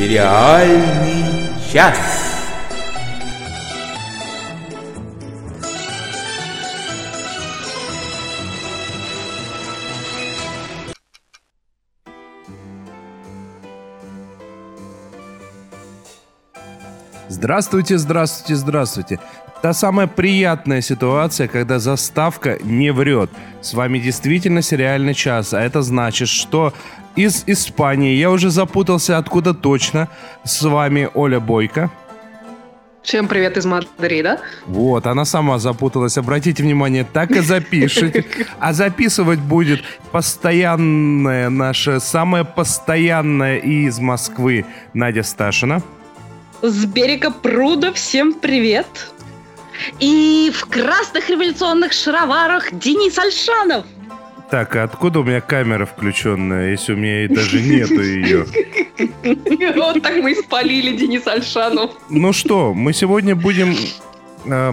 Сериальный час. Здравствуйте, здравствуйте, здравствуйте. Та самая приятная ситуация, когда заставка не врет. С вами действительно сериальный час, а это значит, что из Испании я уже запутался откуда точно. С вами Оля Бойко. Всем привет из Мадрида. Вот, она сама запуталась. Обратите внимание, так и запишите. А записывать будет постоянная наша, самая постоянная из Москвы Надя Сташина. С берега пруда всем привет. И в красных революционных шароварах Денис Альшанов. Так, а откуда у меня камера включенная, если у меня и даже нету ее? Вот так мы спалили Денис Альшанов. Ну что, мы сегодня будем, э,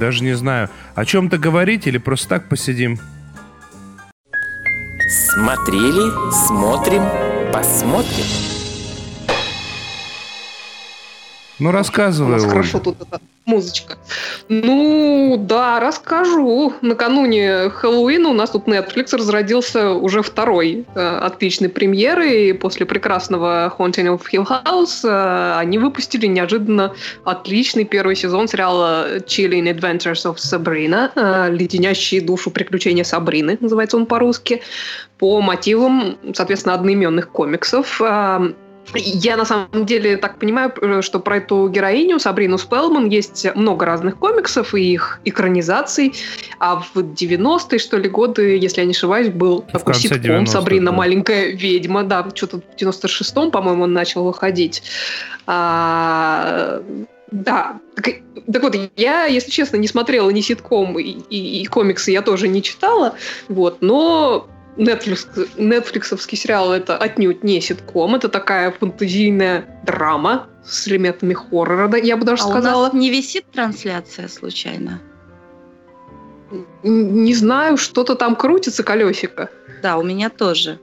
даже не знаю, о чем-то говорить или просто так посидим? Смотрели, смотрим, посмотрим. Ну, рассказывай, У нас Оль. хорошо тут эта музычка. Ну, да, расскажу. Накануне Хэллоуина у нас тут Netflix разродился уже второй э, отличной премьеры. И после прекрасного Haunting of Hill House э, они выпустили неожиданно отличный первый сезон сериала Chilling Adventures of Sabrina. э, Леденящие душу приключения Сабрины, называется он по-русски. По мотивам, соответственно, одноименных комиксов. Э, я на самом деле так понимаю, э, что про эту героиню Сабрину Спелман есть много разных комиксов и их экранизаций. А в 90-е, что ли, годы, если я не ошибаюсь, был такой конце ситком 90-х, «Сабрина. да. Маленькая ведьма». Да, что-то в 96-м, по-моему, он начал выходить. А, да. Так, так вот, я, если честно, не смотрела ни ситком, и, и- и комиксы я тоже не читала. Вот, но Netflix, нетфликсовский сериал это отнюдь не ситком, это такая фантазийная драма с элементами хоррора, да, я бы даже А у сказала. нас не висит трансляция случайно? Не знаю, что-то там крутится колесико. Да, у меня тоже.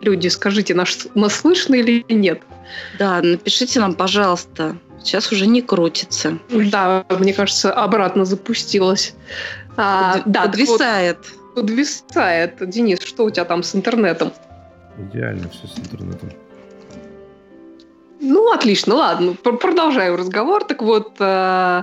Люди, скажите, нас, нас слышно или нет? Да, напишите нам, пожалуйста. Сейчас уже не крутится. Да, мне кажется, обратно запустилась. А, Под- да, так вот, подвисает. Денис, что у тебя там с интернетом? Идеально все с интернетом. Ну, отлично, ладно, пр- продолжаю разговор. Так вот, э,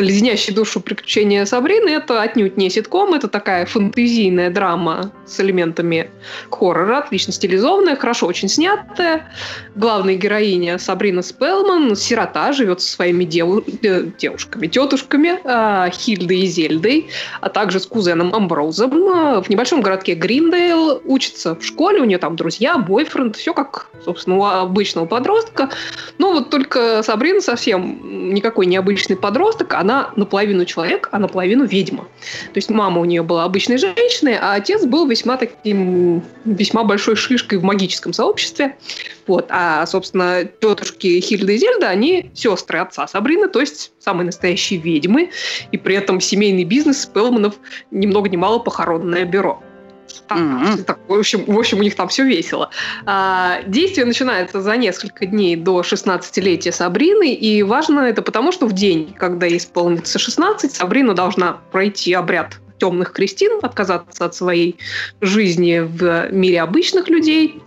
«Леденящие душу приключения Сабрины» — это отнюдь не ситком, это такая фэнтезийная драма с элементами хоррора, отлично стилизованная, хорошо очень снятая. Главная героиня Сабрина Спелман, сирота, живет со своими деву- э, девушками, тетушками э, Хильдой и Зельдой, а также с кузеном Амброузом э, в небольшом городке Гриндейл, учится в школе, у нее там друзья, бойфренд, все как, собственно, у обычного подростка. Но вот только Сабрина совсем никакой необычный подросток, она наполовину человек, а наполовину ведьма. То есть мама у нее была обычной женщиной, а отец был весьма таким, весьма большой шишкой в магическом сообществе. Вот. А, собственно, тетушки Хильда и Зельда, они сестры отца Сабрины, то есть самые настоящие ведьмы, и при этом семейный бизнес Спелманов ни много ни мало похоронное бюро. Мгм. так, в, общем, в общем, у них там все весело. А, действие начинается за несколько дней до 16-летия Сабрины, и важно это потому, что в день, когда ей исполнится 16, Сабрина должна пройти обряд темных крестин, отказаться от своей жизни в мире обычных людей,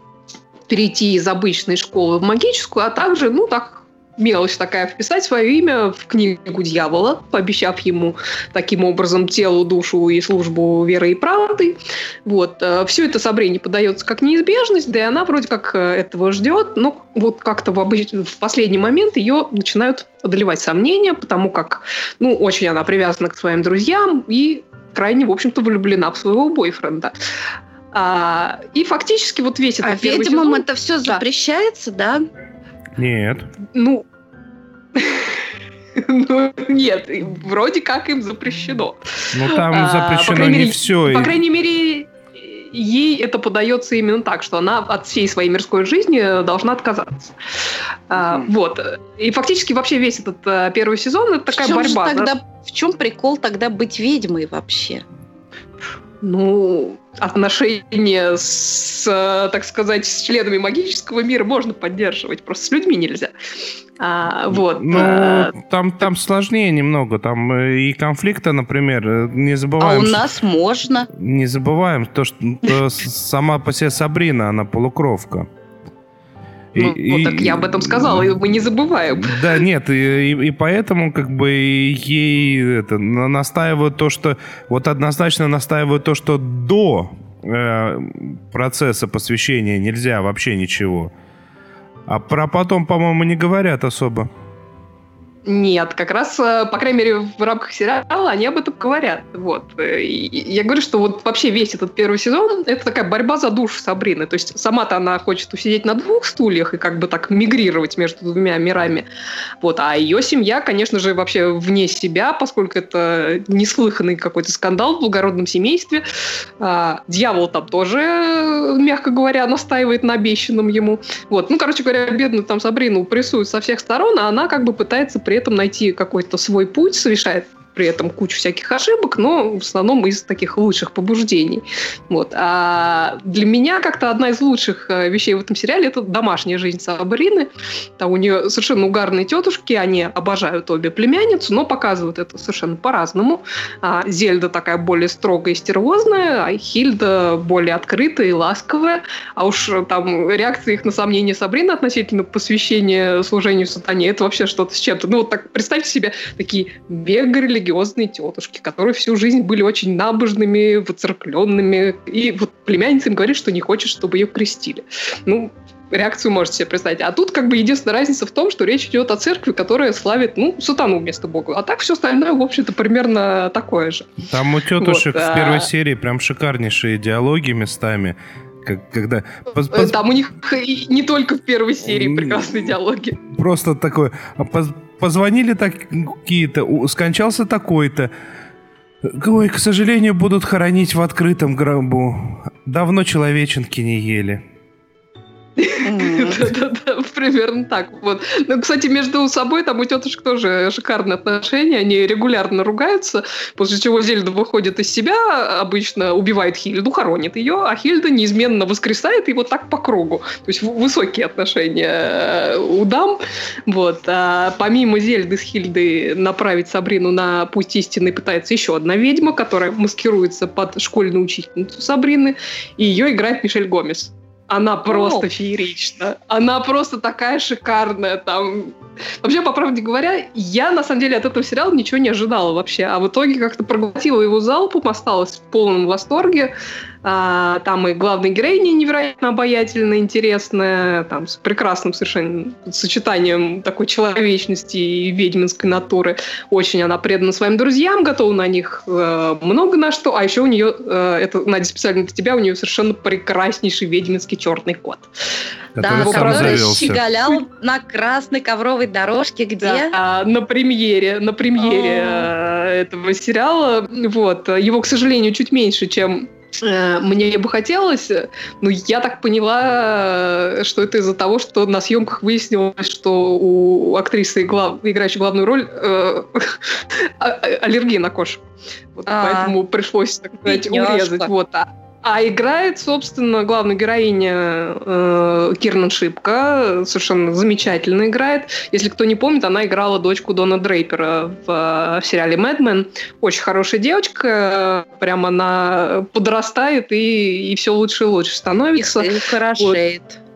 перейти из обычной школы в магическую, а также, ну, так, мелочь такая, вписать свое имя в книгу дьявола, пообещав ему таким образом телу, душу и службу веры и правды. Вот. Все это Сабрине подается как неизбежность, да и она вроде как э, этого ждет, но вот как-то в, обыч- в последний момент ее начинают одолевать сомнения, потому как, ну, очень она привязана к своим друзьям и крайне, в общем-то, влюблена в своего бойфренда. А, и фактически вот весь этот А первый ведьмам сезон- это все Да. запрещается, да? Нет. Ну, ну, нет, вроде как им запрещено. Ну там А, запрещено крайней не мере, все. По крайней мере, ей это подается именно так, что она от всей своей мирской жизни должна отказаться. А, вот. И фактически вообще весь этот а, первый сезон это такая в борьба. тогда, в чем прикол тогда быть ведьмой вообще? Ну, отношения с, так сказать, с членами магического мира можно поддерживать, просто с людьми нельзя. А, вот. Ну, а, там, там сложнее немного. Там э, и конфликта, например, э, не забываем... А у нас можно. Не забываем то, что сама по себе Сабрина, она полукровка. Ну, и, вот так я об этом сказала, и мы не забываем. Да, нет, и, и, и поэтому как бы ей это, настаивают то, что... Вот однозначно настаивают то, что до э, процесса посвящения нельзя вообще ничего. А про потом, по-моему, не говорят особо. Нет, как раз, э, по крайней мере, в рамках сериала они об этом говорят. Вот. И я говорю, что вот вообще весь этот первый сезон – это такая борьба за душу Сабрины. То есть сама-то она хочет усидеть на двух стульях и как бы так мигрировать между двумя мирами. Вот. А ее семья, конечно же, вообще вне себя, поскольку это неслыханный какой-то скандал в благородном семействе. А, дьявол там тоже, мягко говоря, настаивает на обещанном ему. Вот. Ну, короче говоря, бедную там Сабрину прессуют со всех сторон, а она как бы пытается при этом найти какой-то свой путь, совершает при этом кучу всяких ошибок, но в основном из таких лучших побуждений. Вот. А для меня как-то одна из лучших э, вещей в этом сериале – это домашняя жизнь Сабрины. Там у нее совершенно угарные тетушки, они обожают обе племянницу, но показывают это совершенно по-разному. А Зельда такая более строгая и стервозная, а Хильда более открытая и ласковая. А уж там реакции их на сомнения Сабрины относительно посвящения служению сатане – это вообще что-то с чем-то. Ну вот так представьте себе такие мега религиозные тетушки, которые всю жизнь были очень набожными, воцеркленными. И вот племянница им говорит, что не хочет, чтобы ее крестили. Ну, реакцию можете себе представить. А тут как бы единственная разница в том, что речь идет о церкви, которая славит, ну, сатану вместо Бога. А так все остальное, в общем-то, примерно такое же. Там у тетушек вот, в первой а... серии прям шикарнейшие диалоги местами. Как, когда... Там у них не только в первой серии прекрасные диалоги. Просто такое... Позвонили такие-то, скончался такой-то. Ой, к сожалению, будут хоронить в открытом гробу. Давно человеченки не ели. Примерно так. Вот. Ну, кстати, между собой там у тетушек тоже шикарные отношения. Они регулярно ругаются, после чего Зельда выходит из себя, обычно убивает Хильду, хоронит ее, а Хильда неизменно воскресает и вот так по кругу. То есть высокие отношения э, у дам. Вот. А помимо Зельды с Хильдой направить Сабрину на путь истины пытается еще одна ведьма, которая маскируется под школьную учительницу Сабрины, и ее играет Мишель Гомес. Она просто О. феерична. Она просто такая шикарная. Там... Вообще, по правде говоря, я на самом деле от этого сериала ничего не ожидала вообще. А в итоге как-то проглотила его залпом, осталась в полном восторге. А, там и главная героиня невероятно обаятельная, интересная, там с прекрасным совершенно сочетанием такой человечности и ведьминской натуры. Очень она предана своим друзьям, готова на них э, много на что. А еще у нее, э, это, Надя, специально для тебя, у нее совершенно прекраснейший ведьминский черный кот. Да, который щеголял на красной ковровой дорожке, где... Да, на премьере, на премьере О-о-о. Э, этого сериала. Вот. Его, к сожалению, чуть меньше, чем мне бы хотелось, но я так поняла, что это из-за того, что на съемках выяснилось, что у актрисы, глав, играющей главную роль, э, а, а, аллергия на кошек. Вот, а, поэтому пришлось, так сказать, урезать. Вот. А, а играет, собственно, главную героиня э, Кирнан Шипка. Совершенно замечательно играет. Если кто не помнит, она играла дочку Дона Дрейпера в, в сериале «Мэдмен». Очень хорошая девочка. Прям она подрастает и, и все лучше и лучше становится. И хорошеет. Вот.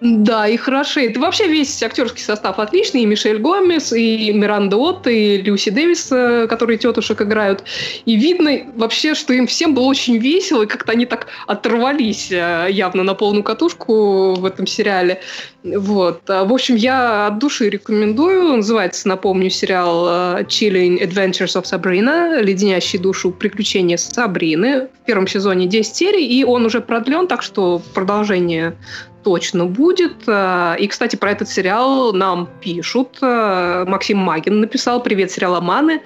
Да, и хорошеет. И вообще весь актерский состав отличный. И Мишель Гомес, и Миранда Отт, и Люси Дэвис, э, которые тетушек играют. И видно вообще, что им всем было очень весело, и как-то они так оторвались э, явно на полную катушку в этом сериале. Вот. А, в общем, я от души рекомендую. Называется, напомню, сериал э, Chilling Adventures of Sabrina, леденящий душу приключения Сабрины. В первом сезоне 10 серий, и он уже продлен, так что продолжение точно будет. Э, и, кстати, про этот сериал нам пишут. Э, Максим Магин написал «Привет, сериал Аманы».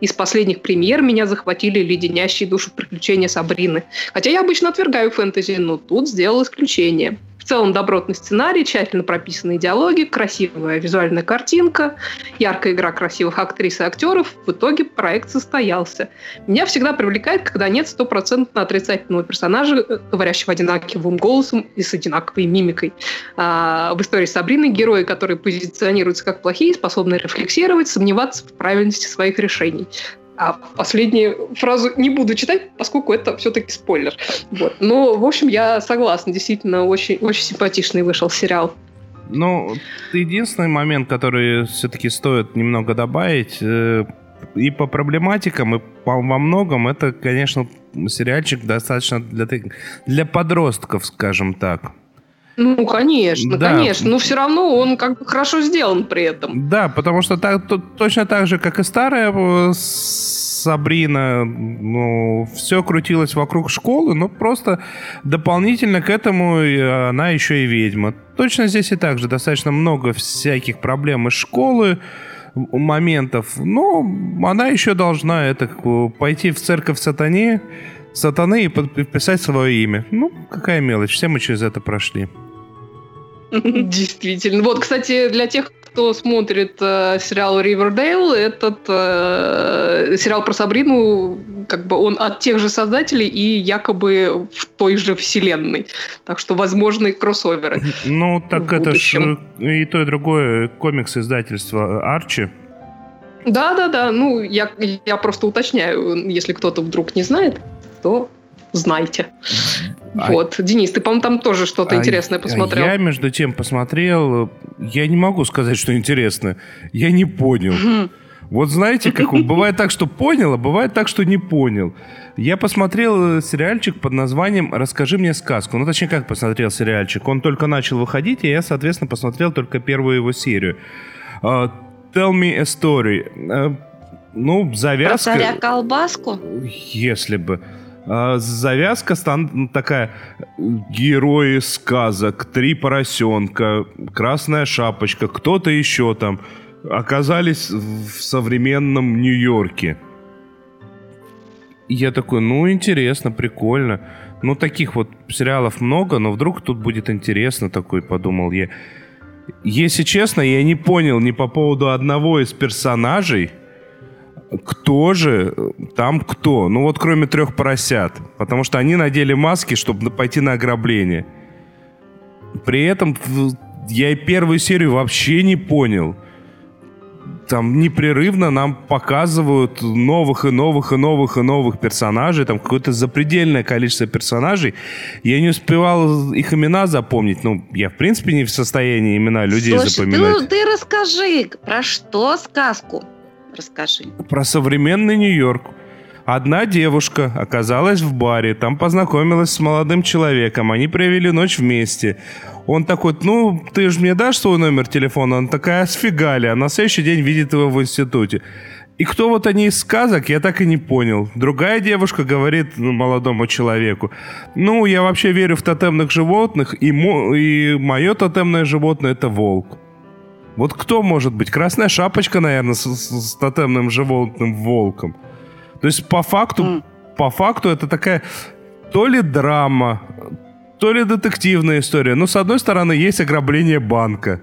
Из последних премьер меня захватили леденящие душу приключения Сабрины. Хотя я обычно отвергаю фэнтези, но тут сделал исключение. Целом добротный сценарий, тщательно прописанные диалоги, красивая визуальная картинка, яркая игра красивых актрис и актеров. В итоге проект состоялся. Меня всегда привлекает, когда нет стопроцентно отрицательного персонажа, говорящего одинаковым голосом и с одинаковой мимикой. А, в истории Сабрины герои, которые позиционируются как плохие, способны рефлексировать, сомневаться в правильности своих решений. А последнюю фразу не буду читать, поскольку это все-таки спойлер. Вот. Но, в общем, я согласна. Действительно, очень, очень симпатичный вышел сериал. Ну, единственный момент, который все-таки стоит немного добавить, э, и по проблематикам, и по, во многом, это, конечно, сериальчик достаточно для, для подростков, скажем так. Ну, конечно, да. конечно. Но все равно он как бы хорошо сделан при этом. Да, потому что так, то, точно так же, как и старая э, Сабрина, ну, все крутилось вокруг школы, но просто дополнительно к этому она еще и ведьма. Точно здесь и так же достаточно много всяких проблем из школы, моментов, но она еще должна это пойти в церковь сатане, сатаны и подписать свое имя. Ну, какая мелочь, все мы через это прошли. Действительно. Вот, кстати, для тех, кто смотрит э, сериал Ривердейл, этот э, сериал про Сабрину, как бы он от тех же создателей и якобы в той же вселенной. Так что возможны кроссоверы. Ну, так это ж и то, и другое комикс издательства Арчи. Да, да, да. Ну, я, я просто уточняю, если кто-то вдруг не знает, то знайте. А... Вот. Денис, ты, по-моему, там тоже что-то а интересное посмотрел. Я, между тем, посмотрел. Я не могу сказать, что интересно. Я не понял. Вот знаете, как бывает так, что понял, а бывает так, что не понял. Я посмотрел сериальчик под названием «Расскажи мне сказку». Ну, точнее, как посмотрел сериальчик? Он только начал выходить, и я, соответственно, посмотрел только первую его серию. Uh, Tell me a story. Uh, ну, завязка... Про царя-колбаску? Если бы. А, завязка стан такая герои сказок, три поросенка, красная шапочка, кто-то еще там оказались в современном Нью-Йорке. Я такой, ну интересно, прикольно. Ну таких вот сериалов много, но вдруг тут будет интересно, такой подумал я. Если честно, я не понял ни по поводу одного из персонажей, кто же там кто? Ну вот кроме трех поросят. Потому что они надели маски, чтобы пойти на ограбление. При этом я и первую серию вообще не понял. Там непрерывно нам показывают новых и новых и новых и новых персонажей. Там какое-то запредельное количество персонажей. Я не успевал их имена запомнить. Ну, я в принципе не в состоянии имена людей Слушай, запоминать. Ты, ты расскажи, про что сказку? Расскажи. Про современный Нью-Йорк. Одна девушка оказалась в баре, там познакомилась с молодым человеком, они провели ночь вместе. Он такой, ну, ты же мне дашь свой номер телефона? Она такая, сфига ли? А на следующий день видит его в институте. И кто вот они из сказок, я так и не понял. Другая девушка говорит ну, молодому человеку, ну, я вообще верю в тотемных животных, и, мо- и мое тотемное животное это волк. Вот кто может быть? Красная шапочка, наверное, с, с, с тотемным животным волком. То есть по факту, mm. по факту это такая то ли драма, то ли детективная история. Но с одной стороны есть ограбление банка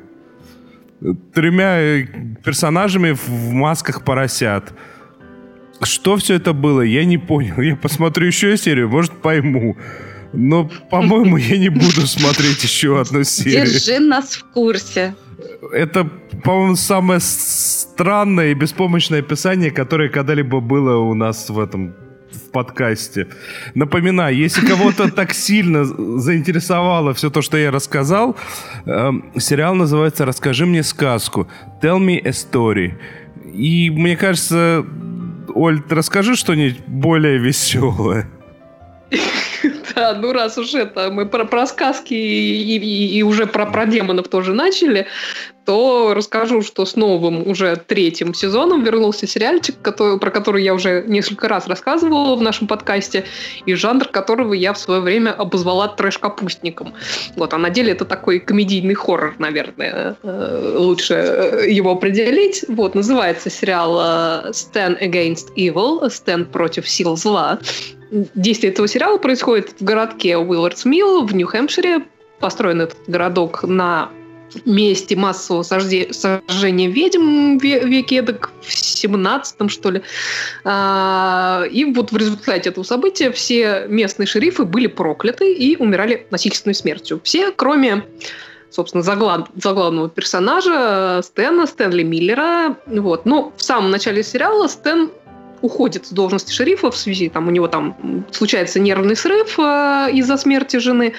тремя э, персонажами в масках поросят. Что все это было, я не понял. Я посмотрю еще серию, может пойму. Но, по-моему, я не буду смотреть еще одну серию. Держи нас в курсе. Это, по-моему, самое странное и беспомощное описание, которое когда-либо было у нас в этом в подкасте. Напоминаю, если кого-то так сильно заинтересовало все то, что я рассказал, э, сериал называется «Расскажи мне сказку». Tell me a story. И мне кажется, Оль, расскажи что-нибудь более веселое. Ну раз уж это мы про, про сказки и, и, и уже про, про демонов тоже начали, то расскажу, что с новым уже третьим сезоном вернулся сериальчик, который, про который я уже несколько раз рассказывала в нашем подкасте, и жанр которого я в свое время обозвала трэш-капустником. Вот, а на деле это такой комедийный хоррор, наверное, э, лучше э, его определить. Вот, называется сериал э, «Stand Against Evil», «Stand против сил зла». Действие этого сериала происходит в городке Уиллардс Милл в Нью-Хэмпшире построен этот городок на месте массового сожжения ведьм в веке эдак в 17 что ли. А, и вот в результате этого события все местные шерифы были прокляты и умирали насильственной смертью. Все, кроме собственно, заглав, заглавного персонажа Стэна, Стэнли Миллера. Вот. Но в самом начале сериала Стэн уходит с должности шерифа в связи, там у него там случается нервный срыв э, из-за смерти жены,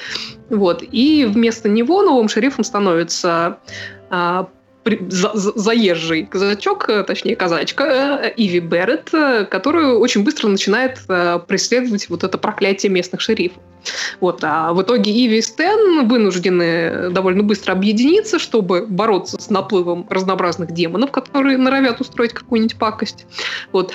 вот, и вместо него новым шерифом становится э, за, заезжий казачок, э, точнее казачка, э, Иви Берретт, э, которую очень быстро начинает преследовать вот это проклятие местных шерифов. Вот, а в итоге Иви и Стэн вынуждены довольно быстро объединиться, чтобы бороться с наплывом разнообразных демонов, которые норовят устроить какую-нибудь пакость. Вот.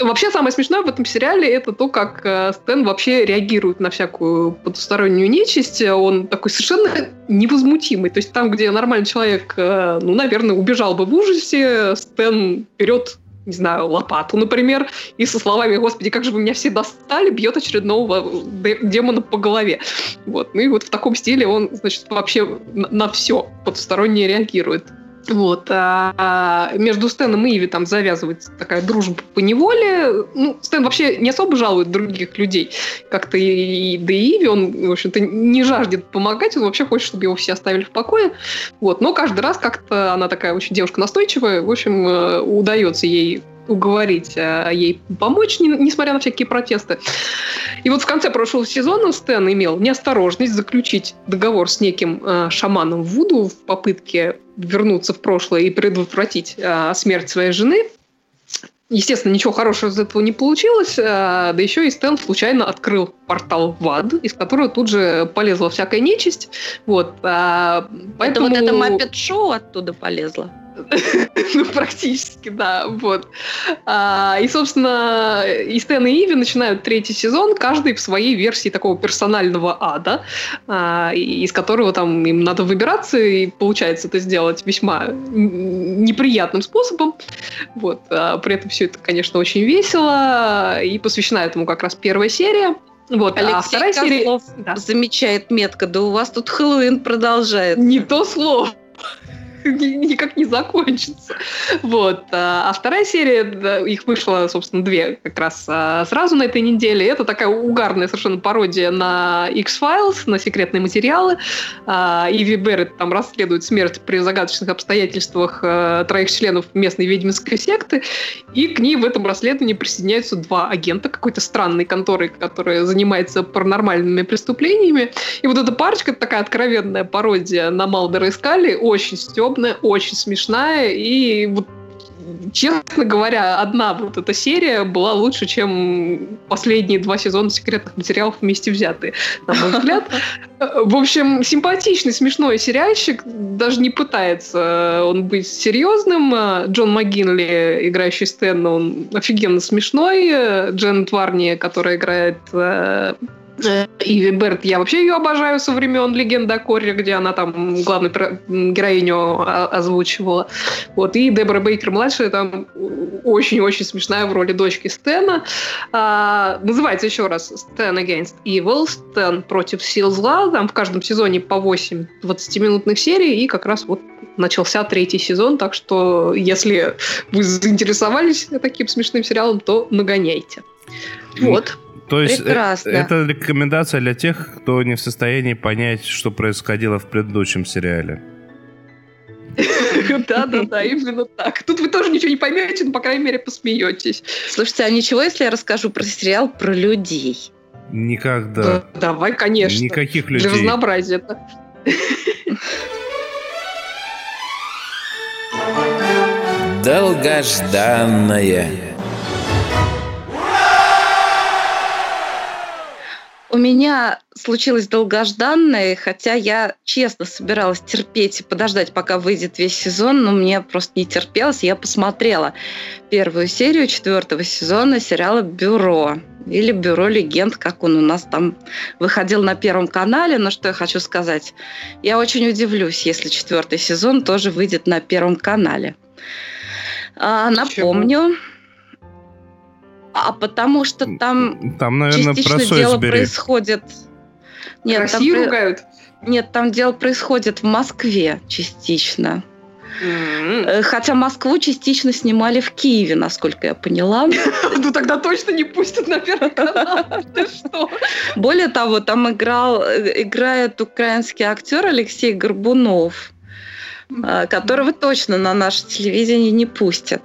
Вообще самое смешное в этом сериале это то, как э, Стэн вообще реагирует на всякую потустороннюю нечисть. Он такой совершенно невозмутимый. То есть там, где нормальный человек, э, ну, наверное, убежал бы в ужасе, Стэн берет не знаю, лопату, например, и со словами «Господи, как же вы меня все достали!» бьет очередного демона по голове. Вот. Ну и вот в таком стиле он, значит, вообще на, на все потустороннее реагирует. Вот. А между Стэном и Иви там завязывается такая дружба по неволе. Ну, Стэн вообще не особо жалует других людей. Как-то и, и да и Иви, он, в общем-то, не жаждет помогать, он вообще хочет, чтобы его все оставили в покое. Вот. Но каждый раз как-то она такая очень девушка настойчивая, в общем, э, удается ей уговорить а, ей помочь, не, несмотря на всякие протесты. И вот в конце прошлого сезона Стэн имел неосторожность заключить договор с неким э, шаманом Вуду в попытке вернуться в прошлое и предотвратить э, смерть своей жены. Естественно, ничего хорошего из этого не получилось, да еще и Стэн случайно открыл портал в ад, из которого тут же полезла всякая нечисть. Вот, поэтому... Это вот это Маппет-шоу оттуда полезло? ну, практически, да, вот. А, и, собственно, и Стэн и Иви начинают третий сезон, каждый в своей версии такого персонального ада, а, из которого там им надо выбираться, и получается это сделать весьма неприятным способом. Вот. А, при этом все это, конечно, очень весело, и посвящена этому как раз первая серия. Вот, Алексей а вторая Козлов серия... да. замечает метко, да у вас тут Хэллоуин продолжается. Не то слово. никак не закончится. Вот. А, а вторая серия, их вышло, собственно, две как раз а, сразу на этой неделе. Это такая угарная совершенно пародия на X-Files, на секретные материалы. А, Иви Берретт там расследует смерть при загадочных обстоятельствах троих членов местной ведьминской секты. И к ней в этом расследовании присоединяются два агента какой-то странной конторы, которая занимается паранормальными преступлениями. И вот эта парочка, такая откровенная пародия на Малдера и Скалли, очень стеб удобная, очень смешная, и вот честно говоря, одна вот эта серия была лучше, чем последние два сезона секретных материалов вместе взятые, на мой взгляд. В общем, симпатичный, смешной сериальчик, даже не пытается он быть серьезным. Джон МcГинли, играющий Стэн, он офигенно смешной. Джен Тварни, которая играет Э, Иви Берт, я вообще ее обожаю со времен «Легенда о Корре», где она там главную героиню озвучивала. Вот. И Дебора Бейкер-младшая там очень-очень смешная в роли дочки Стэна. А, называется еще раз «Stan Against Evil», «Стэн против сил зла». Там в каждом сезоне по 8 20-минутных серий, и как раз вот начался третий сезон, так что если вы заинтересовались таким смешным сериалом, то нагоняйте. Вот. То есть э, Прекрасно. это рекомендация для тех, кто не в состоянии понять, что происходило в предыдущем сериале. Да, да, да, именно так. Тут вы тоже ничего не поймете, но, по крайней мере, посмеетесь. Слушайте, а ничего, если я расскажу про сериал про людей? Никогда. давай, конечно. Никаких людей. Для разнообразия-то. Долгожданное. У меня случилось долгожданное, хотя я честно собиралась терпеть и подождать, пока выйдет весь сезон, но мне просто не терпелось. Я посмотрела первую серию четвертого сезона сериала «Бюро» или «Бюро легенд», как он у нас там выходил на Первом канале. Но что я хочу сказать, я очень удивлюсь, если четвертый сезон тоже выйдет на Первом канале. А, напомню, а потому что там, там наверное, частично дело бери. происходит Нет, Россию там, ругают? Нет, там дело происходит в Москве частично. Э, Хотя Москву частично снимали в Киеве, насколько я поняла. Ну тогда точно не пустят на первый канал. Ты что? Более того, там играл, э, играет украинский актер Алексей Горбунов, которого точно на наше телевидение не пустят.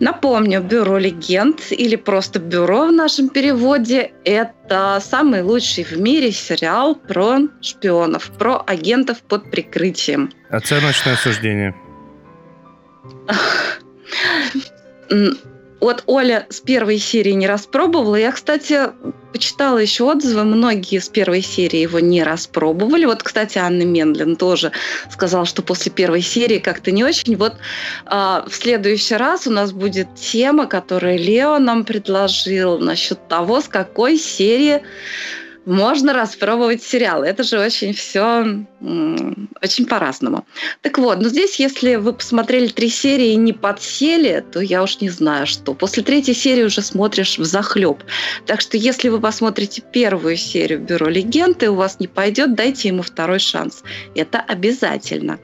Напомню, «Бюро легенд» или просто «Бюро» в нашем переводе – это самый лучший в мире сериал про шпионов, про агентов под прикрытием. Оценочное суждение. Вот Оля с первой серии не распробовала. Я, кстати, почитала еще отзывы. Многие с первой серии его не распробовали. Вот, кстати, Анна Мендлин тоже сказала, что после первой серии как-то не очень. Вот а, в следующий раз у нас будет тема, которую Лео нам предложил насчет того, с какой серии можно распробовать сериал. Это же очень все очень по-разному. Так вот, но здесь, если вы посмотрели три серии и не подсели, то я уж не знаю, что. После третьей серии уже смотришь в захлеб. Так что, если вы посмотрите первую серию Бюро легенд, у вас не пойдет, дайте ему второй шанс. Это обязательно.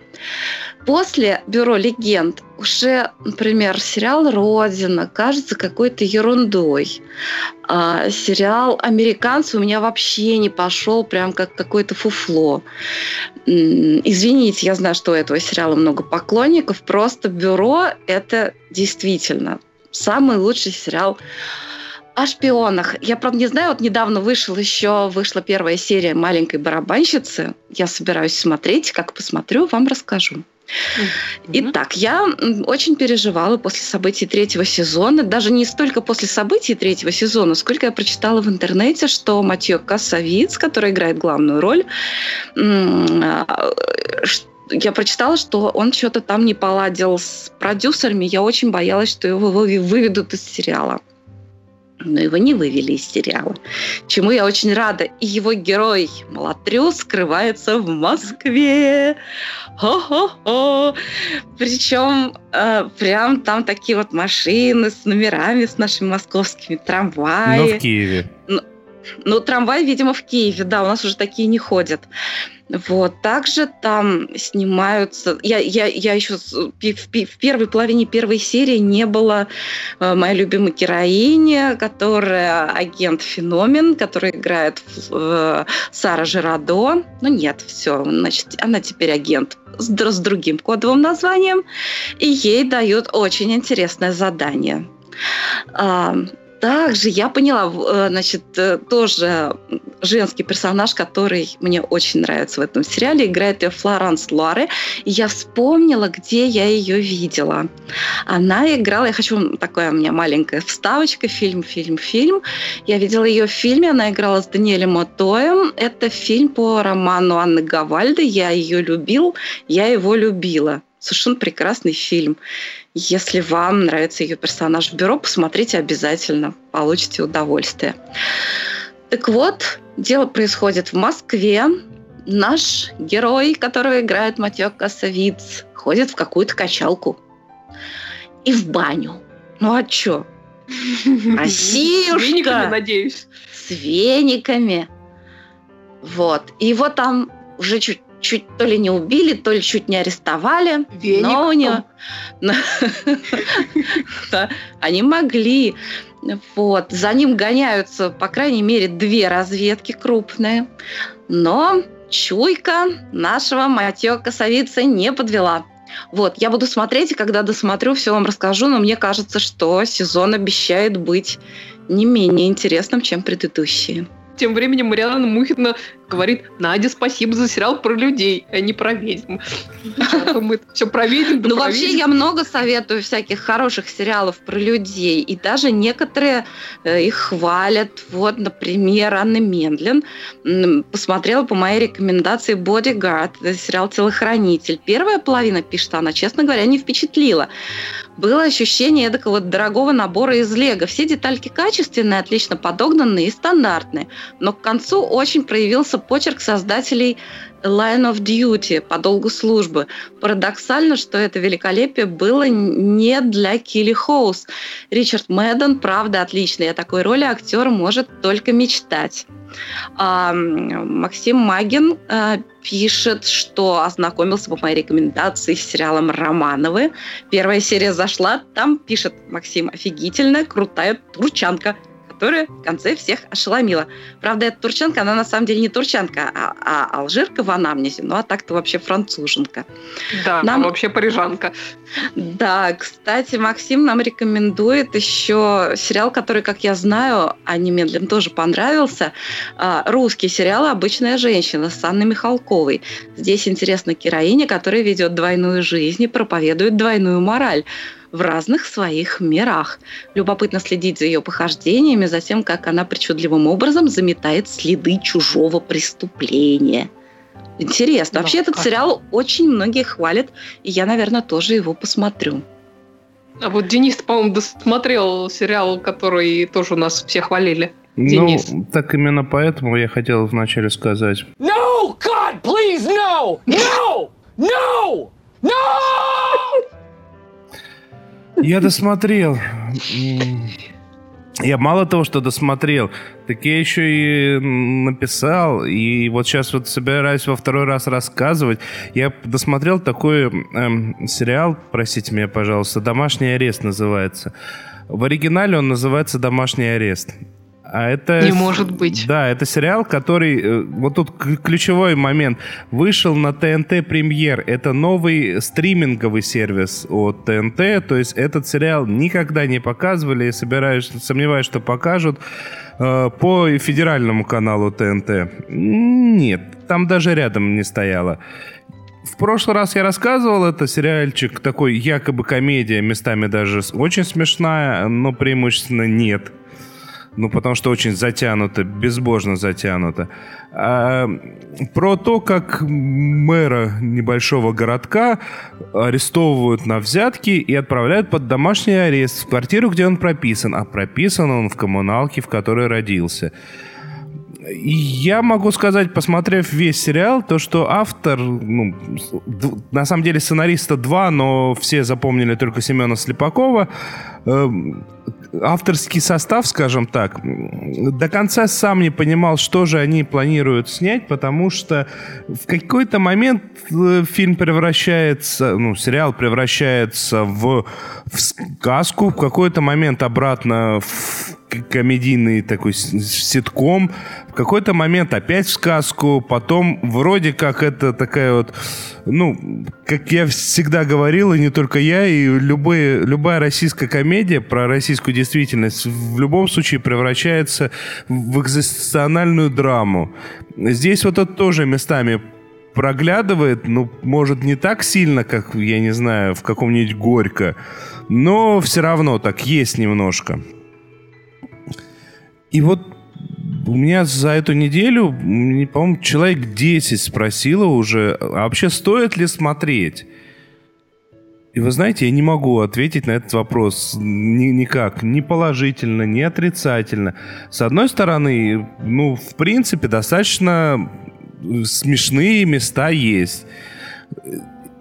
После Бюро легенд уже, например, сериал Родина кажется какой-то ерундой. А сериал Американцы у меня вообще не пошел, прям как какое-то фуфло. Извините, я знаю, что у этого сериала много поклонников. Просто Бюро это действительно самый лучший сериал о шпионах. Я, правда, не знаю, вот недавно вышел еще, вышла первая серия «Маленькой барабанщицы». Я собираюсь смотреть. Как посмотрю, вам расскажу. Итак, я очень переживала после событий третьего сезона, даже не столько после событий третьего сезона, сколько я прочитала в интернете, что Матье Кассавиц, который играет главную роль, а, я прочитала, что он что-то там не поладил с продюсерами. Я очень боялась, что его вы- выведут из сериала. Но его не вывели из сериала. Чему я очень рада. И его герой Малатрю скрывается в Москве. Хо-хо-хо. Причем э, прям там такие вот машины с номерами, с нашими московскими Но трамваи. в Киеве. Ну, трамвай, видимо, в Киеве, да, у нас уже такие не ходят. Вот. Также там снимаются... Я, я, я еще в, первой половине первой серии не было э, моей любимой героини, которая агент Феномен, которая играет э, Сара Жирадо. Ну нет, все, значит, она теперь агент с, с другим кодовым названием, и ей дают очень интересное задание. Также я поняла, э, значит, э, тоже женский персонаж, который мне очень нравится в этом сериале, играет ее Флоранс Луаре. И я вспомнила, где я ее видела. Она играла, я хочу, такая у меня маленькая вставочка, фильм, фильм, фильм. Я видела ее в фильме, она играла с Даниэлем Отоем. Это фильм по роману Анны Гавальды. Я ее любил, я его любила. Совершенно прекрасный фильм. Если вам нравится ее персонаж в бюро, посмотрите обязательно, получите удовольствие. Так вот, дело происходит в Москве. Наш герой, которого играет Матео Косовиц, ходит в какую-то качалку и в баню. Ну а чё? Россиюшка! С вениками, надеюсь. с вениками. Вот. И его там уже чуть чуть то ли не убили, то ли чуть не арестовали. Веник. Но у него... Они могли. Вот. За ним гоняются, по крайней мере, две разведки крупные. Но чуйка нашего Матео Косовица не подвела. Вот, я буду смотреть, и когда досмотрю, все вам расскажу, но мне кажется, что сезон обещает быть не менее интересным, чем предыдущие. Тем временем Мариана Мухина говорит, Надя, спасибо за сериал про людей, а не про ведьм. Мы все про ведьм, Ну, вообще, я много советую всяких хороших сериалов про людей, и даже некоторые э, их хвалят. Вот, например, Анна Мендлин посмотрела по моей рекомендации «Бодигард», сериал «Телохранитель». Первая половина, пишет она, честно говоря, не впечатлила. Было ощущение такого дорогого набора из лего. Все детальки качественные, отлично подогнанные и стандартные. Но к концу очень проявился почерк создателей Line of Duty по долгу службы. Парадоксально, что это великолепие было не для Килли Хоус. Ричард Мэдден, правда, отличный. О такой роли актер может только мечтать. А, Максим Магин а, пишет, что ознакомился по моей рекомендации с сериалом «Романовы». Первая серия зашла, там пишет Максим офигительная, крутая турчанка – которая в конце всех ошеломила. Правда, эта турчанка, она на самом деле не турчанка, а, а алжирка в анамнезе. Ну, а так-то вообще француженка. Да, нам... вообще парижанка. Да, кстати, Максим нам рекомендует еще сериал, который, как я знаю, а немедленно тоже понравился. А, русский сериал «Обычная женщина» с Анной Михалковой. Здесь интересна героиня, которая ведет двойную жизнь и проповедует двойную мораль в разных своих мирах. Любопытно следить за ее похождениями, за тем, как она причудливым образом заметает следы чужого преступления. Интересно. Вообще этот сериал очень многие хвалят, и я, наверное, тоже его посмотрю. А вот Денис, по-моему, досмотрел сериал, который тоже у нас все хвалили. Ну, Денис. Ну, так именно поэтому я хотел вначале сказать. No, God, please, no! No! No! No! Я досмотрел. Я мало того, что досмотрел, так я еще и написал, и вот сейчас вот собираюсь во второй раз рассказывать. Я досмотрел такой эм, сериал, простите меня, пожалуйста, «Домашний арест» называется. В оригинале он называется «Домашний арест». А это... Не может быть. Да, это сериал, который... Э, вот тут ключевой момент. Вышел на ТНТ Премьер. Это новый стриминговый сервис от ТНТ. То есть этот сериал никогда не показывали. И собираюсь, сомневаюсь, что покажут э, по федеральному каналу ТНТ. Нет, там даже рядом не стояло. В прошлый раз я рассказывал, это сериальчик такой якобы комедия, местами даже очень смешная, но преимущественно нет. Ну, потому что очень затянуто, безбожно затянуто. А, про то, как мэра небольшого городка арестовывают на взятки и отправляют под домашний арест в квартиру, где он прописан. А прописан он в коммуналке, в которой родился. Я могу сказать, посмотрев весь сериал, то, что автор, ну, на самом деле сценариста два, но все запомнили только Семена Слепакова, авторский состав, скажем так, до конца сам не понимал, что же они планируют снять, потому что в какой-то момент э, фильм превращается, ну, сериал превращается в, в сказку, в какой-то момент обратно в комедийный такой ситком, в какой-то момент опять в сказку, потом вроде как это такая вот, ну, как я всегда говорил, и не только я, и любые, любая российская комедия про российскую действительность в любом случае превращается в экзистенциальную драму. Здесь вот это тоже местами проглядывает, ну, может, не так сильно, как, я не знаю, в каком-нибудь «Горько», но все равно так есть немножко. И вот у меня за эту неделю, по-моему, человек 10 спросило уже, а вообще стоит ли смотреть? И вы знаете, я не могу ответить на этот вопрос ни, никак, ни положительно, ни отрицательно. С одной стороны, ну, в принципе, достаточно смешные места есть.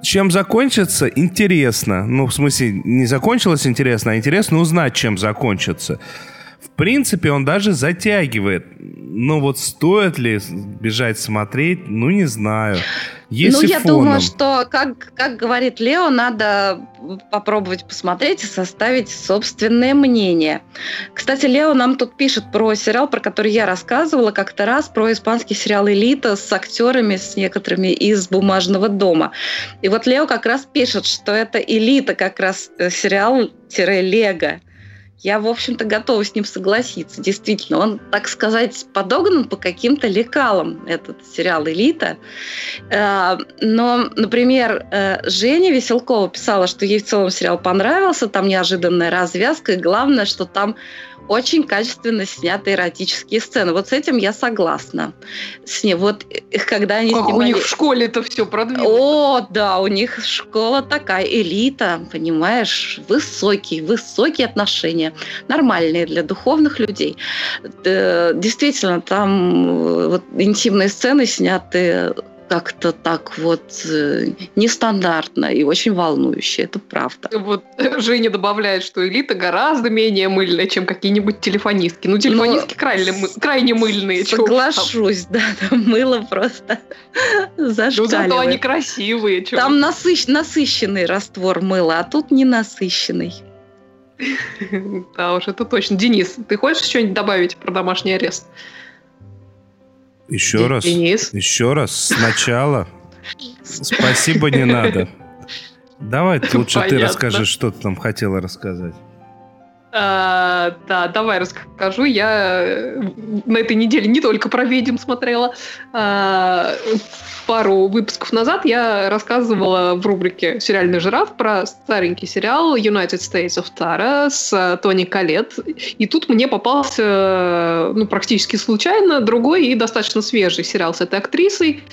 Чем закончится, интересно. Ну, в смысле, не закончилось интересно, а интересно узнать, чем закончится принципе, он даже затягивает. Но вот стоит ли бежать смотреть, ну, не знаю. Если ну, я фоном. думаю, что, как, как говорит Лео, надо попробовать посмотреть и составить собственное мнение. Кстати, Лео нам тут пишет про сериал, про который я рассказывала как-то раз, про испанский сериал «Элита» с актерами, с некоторыми из «Бумажного дома». И вот Лео как раз пишет, что это «Элита» как раз э, сериал-лего я, в общем-то, готова с ним согласиться. Действительно, он, так сказать, подогнан по каким-то лекалам, этот сериал «Элита». Э, но, например, э, Женя Веселкова писала, что ей в целом сериал понравился, там неожиданная развязка, и главное, что там очень качественно сняты эротические сцены. Вот с этим я согласна. С ней, вот э, когда они как снимали... у них в школе это все продвинуто. О, да, у них школа такая, элита, понимаешь, высокие, высокие отношения, нормальные для духовных людей. Действительно, там э, вот интимные сцены сняты как-то так вот э, нестандартно и очень волнующе, это правда. Вот Женя добавляет, что элита гораздо менее мыльная, чем какие-нибудь телефонистки. Ну, телефонистки Но... крайне, крайне мыльные. Соглашусь, да, там мыло просто зашкаливает. Ну, зато они красивые. Чё? Там насыщ... насыщенный раствор мыла, а тут не насыщенный. Да уж, это точно. Денис, ты хочешь что-нибудь добавить про домашний арест? Еще раз. Денис. Еще раз. Сначала. Спасибо, не надо. Давай лучше Понятно. ты расскажи, что ты там хотела рассказать. А, да, давай расскажу. Я э, на этой неделе не только про ведьм смотрела. А, пару выпусков назад я рассказывала в рубрике «Сериальный жираф» про старенький сериал United States of Tara с Тони Калет. И тут мне попался ну, практически случайно другой и достаточно свежий сериал с этой актрисой.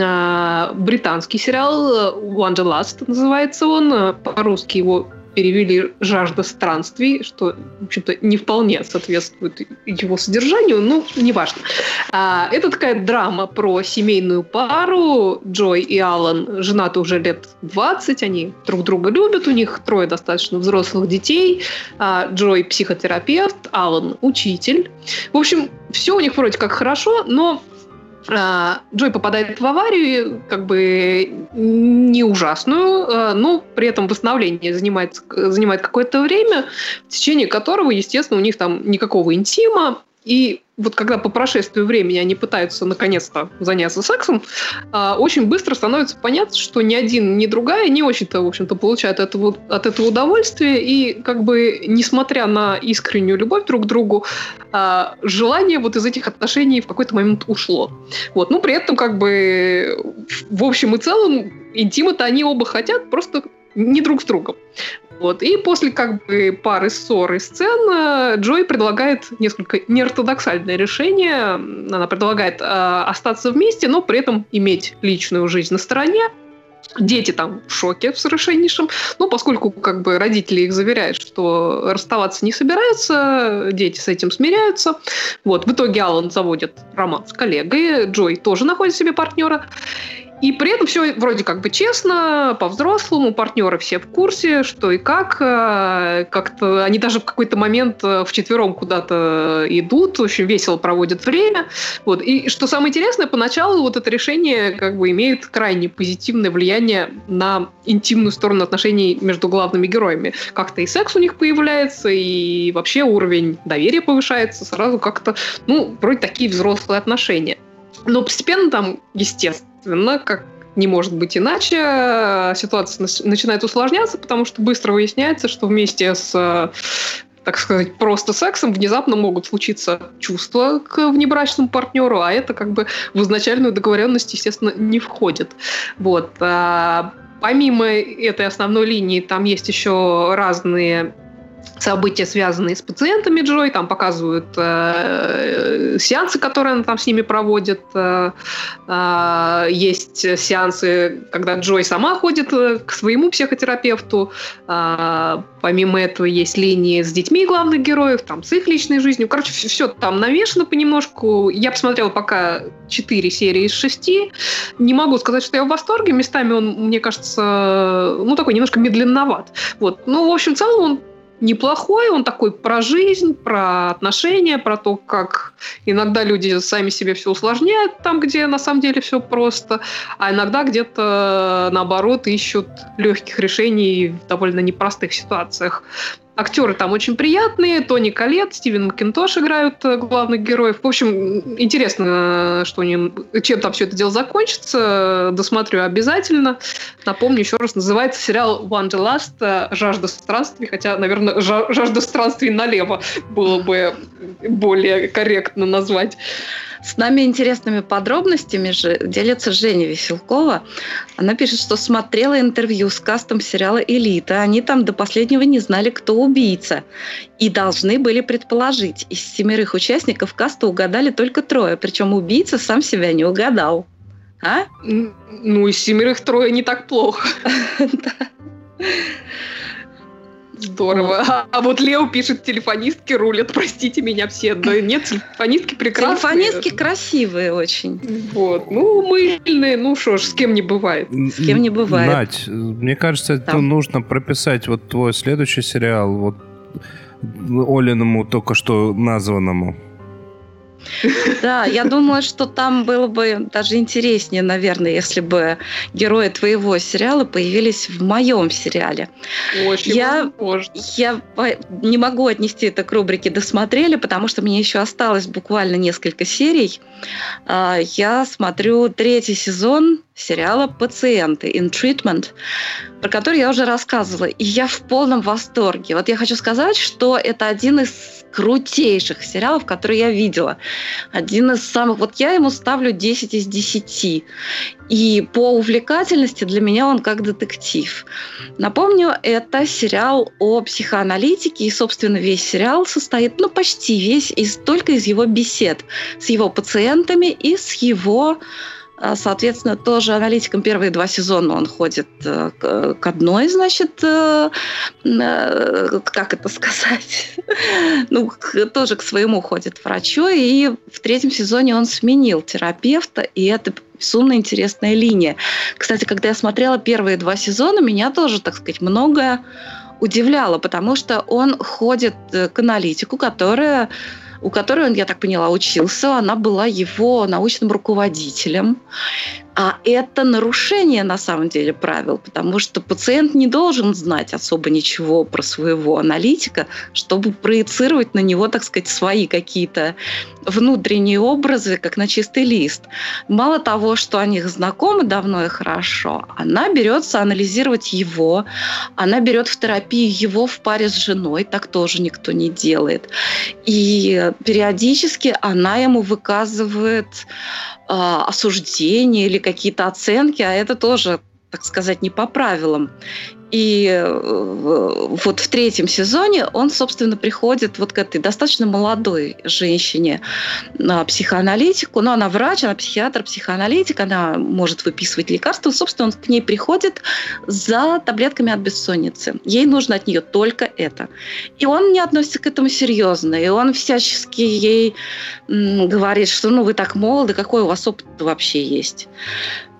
А, британский сериал Wanderlust называется он. По-русски его перевели «Жажда странствий», что, в общем-то, не вполне соответствует его содержанию, но неважно. А, это такая драма про семейную пару. Джой и Алан женаты уже лет 20, они друг друга любят, у них трое достаточно взрослых детей. А, Джой психотерапевт, Алан учитель. В общем, все у них вроде как хорошо, но Джой попадает в аварию, как бы не ужасную, а, но при этом восстановление занимает, занимает какое-то время, в течение которого, естественно, у них там никакого интима, и вот когда по прошествию времени они пытаются наконец-то заняться сексом, а, очень быстро становится понятно, что ни один, ни другая не очень-то, в общем-то, получают от этого, от этого удовольствие. И как бы, несмотря на искреннюю любовь друг к другу, а, желание вот из этих отношений в какой-то момент ушло. Вот. Ну, при этом, как бы, в общем и целом, интима-то они оба хотят, просто не друг с другом. Вот. И после как бы пары ссор и сцен э, Джой предлагает несколько неортодоксальное решение. Она предлагает э, остаться вместе, но при этом иметь личную жизнь на стороне. Дети там в шоке в совершеннейшем. Ну, поскольку как бы родители их заверяют, что расставаться не собираются, дети с этим смиряются. Вот. В итоге Алан заводит роман с коллегой. Джой тоже находит себе партнера. И при этом все вроде как бы честно, по-взрослому, партнеры все в курсе, что и как. Э, как-то они даже в какой-то момент э, в четвером куда-то идут, очень весело проводят время. Вот. И что самое интересное, поначалу вот это решение как бы имеет крайне позитивное влияние на интимную сторону отношений между главными героями. Как-то и секс у них появляется, и вообще уровень доверия повышается, сразу как-то, ну, вроде такие взрослые отношения. Но постепенно там, естественно, Естественно, как не может быть иначе, ситуация начинает усложняться, потому что быстро выясняется, что вместе с так сказать, просто сексом внезапно могут случиться чувства к внебрачному партнеру, а это как бы в изначальную договоренность, естественно, не входит. Вот. А помимо этой основной линии, там есть еще разные события, связанные с пациентами Джой, там показывают э, сеансы, которые она там с ними проводит. Э, э, есть сеансы, когда Джой сама ходит э, к своему психотерапевту. Э, помимо этого есть линии с детьми главных героев, там с их личной жизнью. Короче, все, там навешено понемножку. Я посмотрела пока 4 серии из 6. Не могу сказать, что я в восторге. Местами он, мне кажется, ну такой немножко медленноват. Вот. Ну, в общем, в целом он неплохой, он такой про жизнь, про отношения, про то, как иногда люди сами себе все усложняют там, где на самом деле все просто, а иногда где-то наоборот ищут легких решений в довольно непростых ситуациях. Актеры там очень приятные. Тони Калет, Стивен Макинтош играют э, главных героев. В общем, интересно, что они, чем там все это дело закончится. Досмотрю обязательно. Напомню еще раз, называется сериал Wanderlust э, «Жажда странствий», хотя, наверное, «Жажда странствий налево» было бы более корректно назвать. С нами интересными подробностями же делится Женя Веселкова. Она пишет, что смотрела интервью с кастом сериала «Элита». Они там до последнего не знали, кто убийца. И должны были предположить. Из семерых участников каста угадали только трое. Причем убийца сам себя не угадал. А? Ну, из семерых трое не так плохо. Здорово. А, а вот Лео пишет, телефонистки рулят, простите меня все. Да нет, телефонистки прекрасные. Телефонистки красивые очень. Вот. Ну, мыльные, ну что ж, с кем не бывает. С кем не бывает. Надь, мне кажется, это нужно прописать вот твой следующий сериал, вот Олиному только что названному. Да, я думаю, что там было бы даже интереснее, наверное, если бы герои твоего сериала появились в моем сериале. Очень я, я не могу отнести это к рубрике «Досмотрели», потому что мне еще осталось буквально несколько серий. А, я смотрю третий сезон сериала «Пациенты» in treatment, про который я уже рассказывала, и я в полном восторге. Вот я хочу сказать, что это один из крутейших сериалов, которые я видела. Один из самых... Вот я ему ставлю 10 из 10. И по увлекательности для меня он как детектив. Напомню, это сериал о психоаналитике, и, собственно, весь сериал состоит, ну, почти весь, из, только из его бесед с его пациентами и с его соответственно, тоже аналитиком первые два сезона он ходит э, к одной, значит, э, э, как это сказать, ну, тоже к своему ходит врачу, и в третьем сезоне он сменил терапевта, и это безумно интересная линия. Кстати, когда я смотрела первые два сезона, меня тоже, так сказать, многое удивляло, потому что он ходит к аналитику, которая у которой он, я так поняла, учился. Она была его научным руководителем. А это нарушение на самом деле правил, потому что пациент не должен знать особо ничего про своего аналитика, чтобы проецировать на него, так сказать, свои какие-то внутренние образы, как на чистый лист. Мало того, что о них знакомы давно и хорошо, она берется анализировать его, она берет в терапию его в паре с женой, так тоже никто не делает. И периодически она ему выказывает а, осуждения или какие-то оценки, а это тоже так сказать, не по правилам. И э, вот в третьем сезоне он, собственно, приходит вот к этой достаточно молодой женщине, на психоаналитику. Но она врач, она психиатр, психоаналитик, она может выписывать лекарства. Собственно, он к ней приходит за таблетками от бессонницы. Ей нужно от нее только это. И он не относится к этому серьезно. И он всячески ей говорит, что ну вы так молоды, какой у вас опыт вообще есть.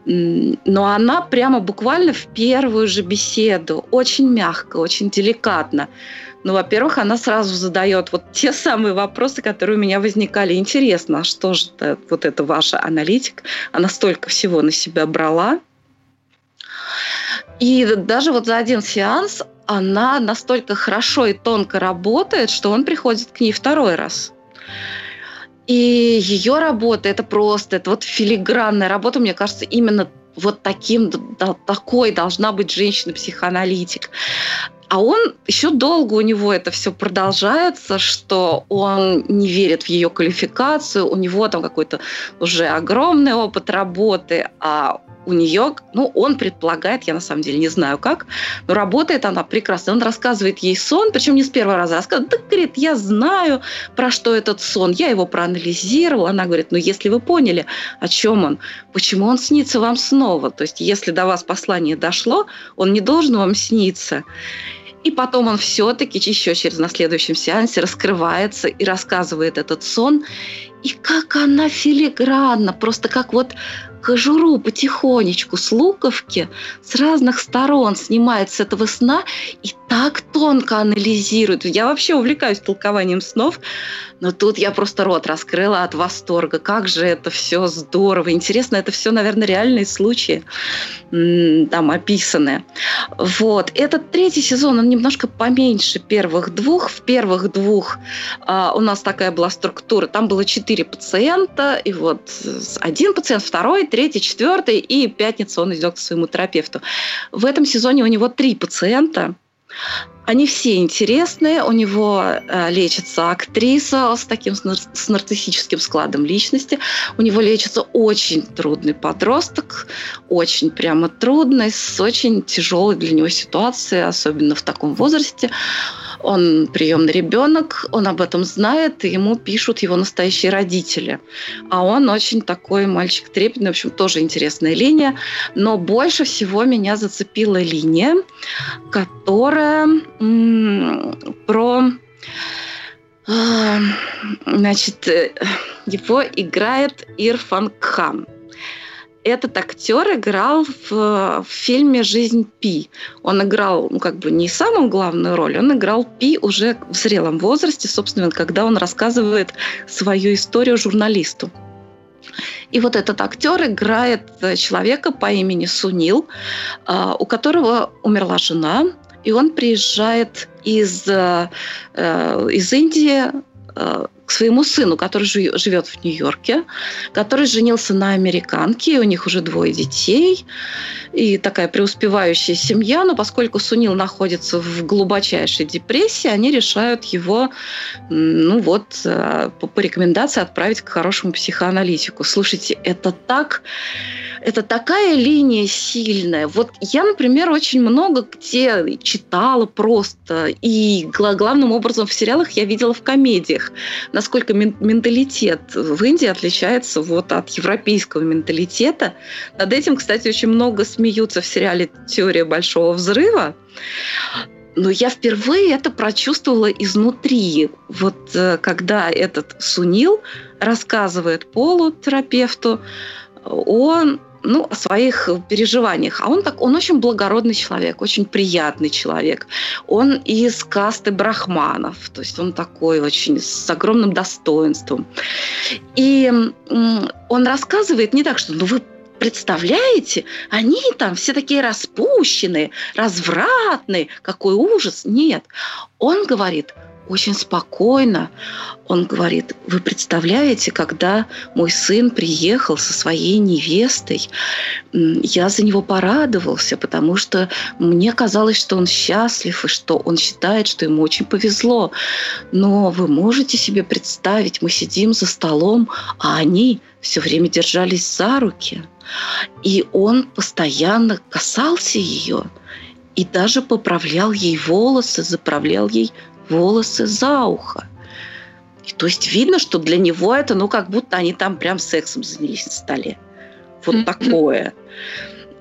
Но она прямо буквально в первую же беседу, очень мягко, очень деликатно. Ну, во-первых, она сразу задает вот те самые вопросы, которые у меня возникали. Интересно, а что же это, вот это ваша аналитик? Она столько всего на себя брала. И даже вот за один сеанс она настолько хорошо и тонко работает, что он приходит к ней второй раз. И ее работа это просто, это вот филигранная работа, мне кажется, именно вот таким, да, такой должна быть женщина-психоаналитик. А он еще долго у него это все продолжается, что он не верит в ее квалификацию, у него там какой-то уже огромный опыт работы, а у нее, ну, он предполагает, я на самом деле не знаю как, но работает она прекрасно. Он рассказывает ей сон, причем не с первого раза, рассказывает, да, говорит, я знаю, про что этот сон, я его проанализировала. Она говорит, ну, если вы поняли, о чем он, почему он снится вам снова? То есть, если до вас послание дошло, он не должен вам сниться. И потом он все-таки еще через на следующем сеансе раскрывается и рассказывает этот сон. И как она филигранно, просто как вот кожуру потихонечку с луковки с разных сторон снимает с этого сна и так тонко анализирует. Я вообще увлекаюсь толкованием снов, но тут я просто рот раскрыла от восторга. Как же это все здорово. Интересно, это все, наверное, реальные случаи там описаны. Вот. Этот третий сезон, он немножко поменьше первых двух. В первых двух а, у нас такая была структура. Там было четыре пациента, и вот один пациент, второй, третий, четвертый, и пятницу он идет к своему терапевту. В этом сезоне у него три пациента. Они все интересные. У него э, лечится актриса с таким с нарциссическим складом личности. У него лечится очень трудный подросток, очень прямо трудный, с очень тяжелой для него ситуацией, особенно в таком возрасте. Он приемный ребенок, он об этом знает, и ему пишут его настоящие родители. А он очень такой мальчик трепетный, в общем, тоже интересная линия. Но больше всего меня зацепила линия, которая про а, Значит, э, его играет Ирфан Кхан этот актер играл в, в фильме «Жизнь Пи». Он играл, ну, как бы не самую главную роль, он играл Пи уже в зрелом возрасте, собственно, когда он рассказывает свою историю журналисту. И вот этот актер играет человека по имени Сунил, а, у которого умерла жена, и он приезжает из, э, из Индии своему сыну, который живет в Нью-Йорке, который женился на американке, и у них уже двое детей, и такая преуспевающая семья, но поскольку Сунил находится в глубочайшей депрессии, они решают его, ну вот, э, по рекомендации отправить к хорошему психоаналитику. Слушайте, это так это такая линия сильная. Вот я, например, очень много где читала просто, и главным образом в сериалах я видела в комедиях, насколько менталитет в Индии отличается вот от европейского менталитета. Над этим, кстати, очень много смеются в сериале «Теория большого взрыва». Но я впервые это прочувствовала изнутри. Вот э, когда этот Сунил рассказывает Полу, терапевту, он ну, о своих переживаниях. А он так, он очень благородный человек, очень приятный человек. Он из касты брахманов, то есть он такой очень с огромным достоинством. И он рассказывает не так, что ну вы представляете, они там все такие распущенные, развратные, какой ужас. Нет, он говорит, очень спокойно. Он говорит, вы представляете, когда мой сын приехал со своей невестой, я за него порадовался, потому что мне казалось, что он счастлив и что он считает, что ему очень повезло. Но вы можете себе представить, мы сидим за столом, а они все время держались за руки. И он постоянно касался ее и даже поправлял ей волосы, заправлял ей волосы за ухо. И, то есть видно, что для него это, ну, как будто они там прям сексом занялись на столе. Вот такое.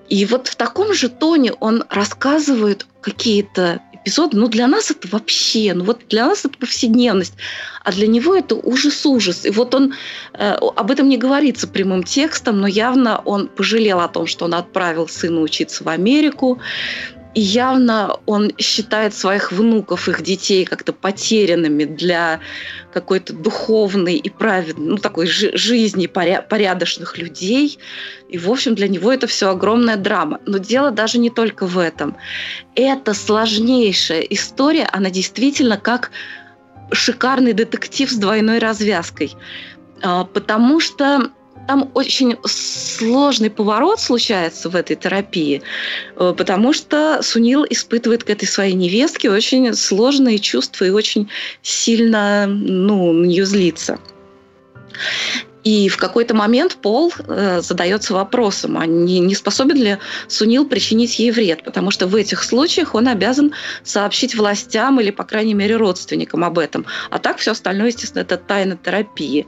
И вот в таком же тоне он рассказывает какие-то эпизоды. Ну, для нас это вообще, ну, вот для нас это повседневность. А для него это ужас-ужас. И вот он, э, об этом не говорится прямым текстом, но явно он пожалел о том, что он отправил сына учиться в Америку. И явно он считает своих внуков, их детей как-то потерянными для какой-то духовной и праведной, ну, такой жи- жизни поря- порядочных людей. И, в общем, для него это все огромная драма. Но дело даже не только в этом. Это сложнейшая история, она действительно как шикарный детектив с двойной развязкой. А, потому что там очень сложный поворот случается в этой терапии, э, потому что Сунил испытывает к этой своей невестке очень сложные чувства и очень сильно ну, на нее злится. И в какой-то момент Пол э, задается вопросом, а не, не способен ли Сунил причинить ей вред, потому что в этих случаях он обязан сообщить властям или, по крайней мере, родственникам об этом. А так все остальное, естественно, это тайна терапии.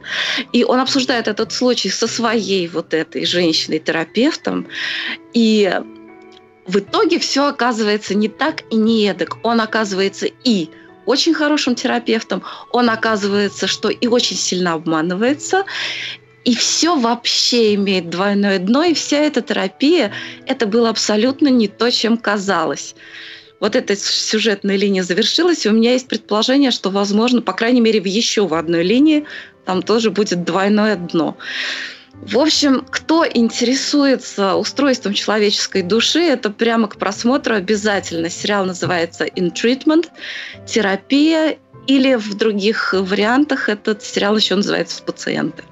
И он обсуждает этот случай со своей вот этой женщиной-терапевтом, и в итоге все оказывается не так и не эдак. Он оказывается и очень хорошим терапевтом, он оказывается, что и очень сильно обманывается, и все вообще имеет двойное дно, и вся эта терапия, это было абсолютно не то, чем казалось. Вот эта сюжетная линия завершилась, и у меня есть предположение, что, возможно, по крайней мере, в еще в одной линии там тоже будет двойное дно. В общем, кто интересуется устройством человеческой души, это прямо к просмотру обязательно. Сериал называется «In Treatment», «Терапия», или в других вариантах этот сериал еще называется «Пациенты».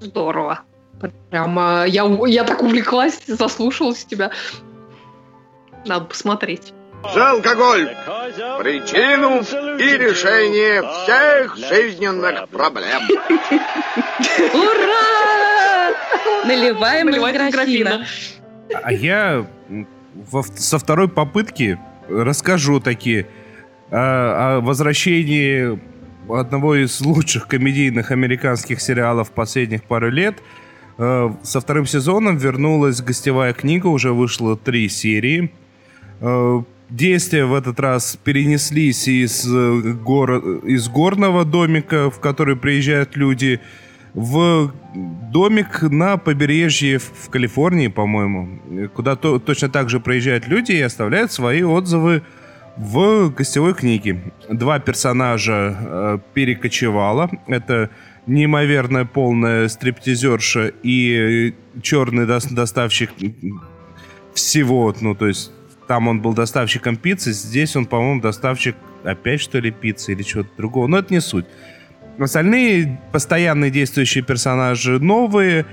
Здорово. Прямо я, я так увлеклась, заслушалась тебя. Надо посмотреть. За алкоголь! Причину и решение всех жизненных проблем. Ура! Наливаем из графина. А я со второй попытки расскажу такие. о возвращении одного из лучших комедийных американских сериалов последних пару лет. Э, со вторым сезоном вернулась гостевая книга, уже вышло три серии. Э, действия в этот раз перенеслись из, э, гор... из горного домика, в который приезжают люди, в домик на побережье в Калифорнии, по-моему, куда то, точно так же приезжают люди и оставляют свои отзывы в гостевой книге. Два персонажа э, перекочевало. Это неимоверная полная стриптизерша и черный до доставщик всего. Ну, то есть там он был доставщиком пиццы, здесь он, по-моему, доставщик опять, что ли, пиццы или чего-то другого. Но это не суть. Остальные постоянные действующие персонажи новые.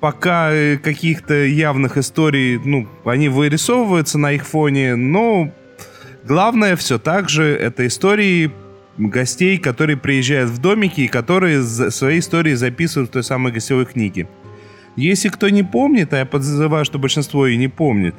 Пока каких-то явных историй, ну, они вырисовываются на их фоне, но главное все так же это истории гостей, которые приезжают в домики и которые свои истории записывают в той самой гостевой книге. Если кто не помнит, а я подозреваю, что большинство и не помнит,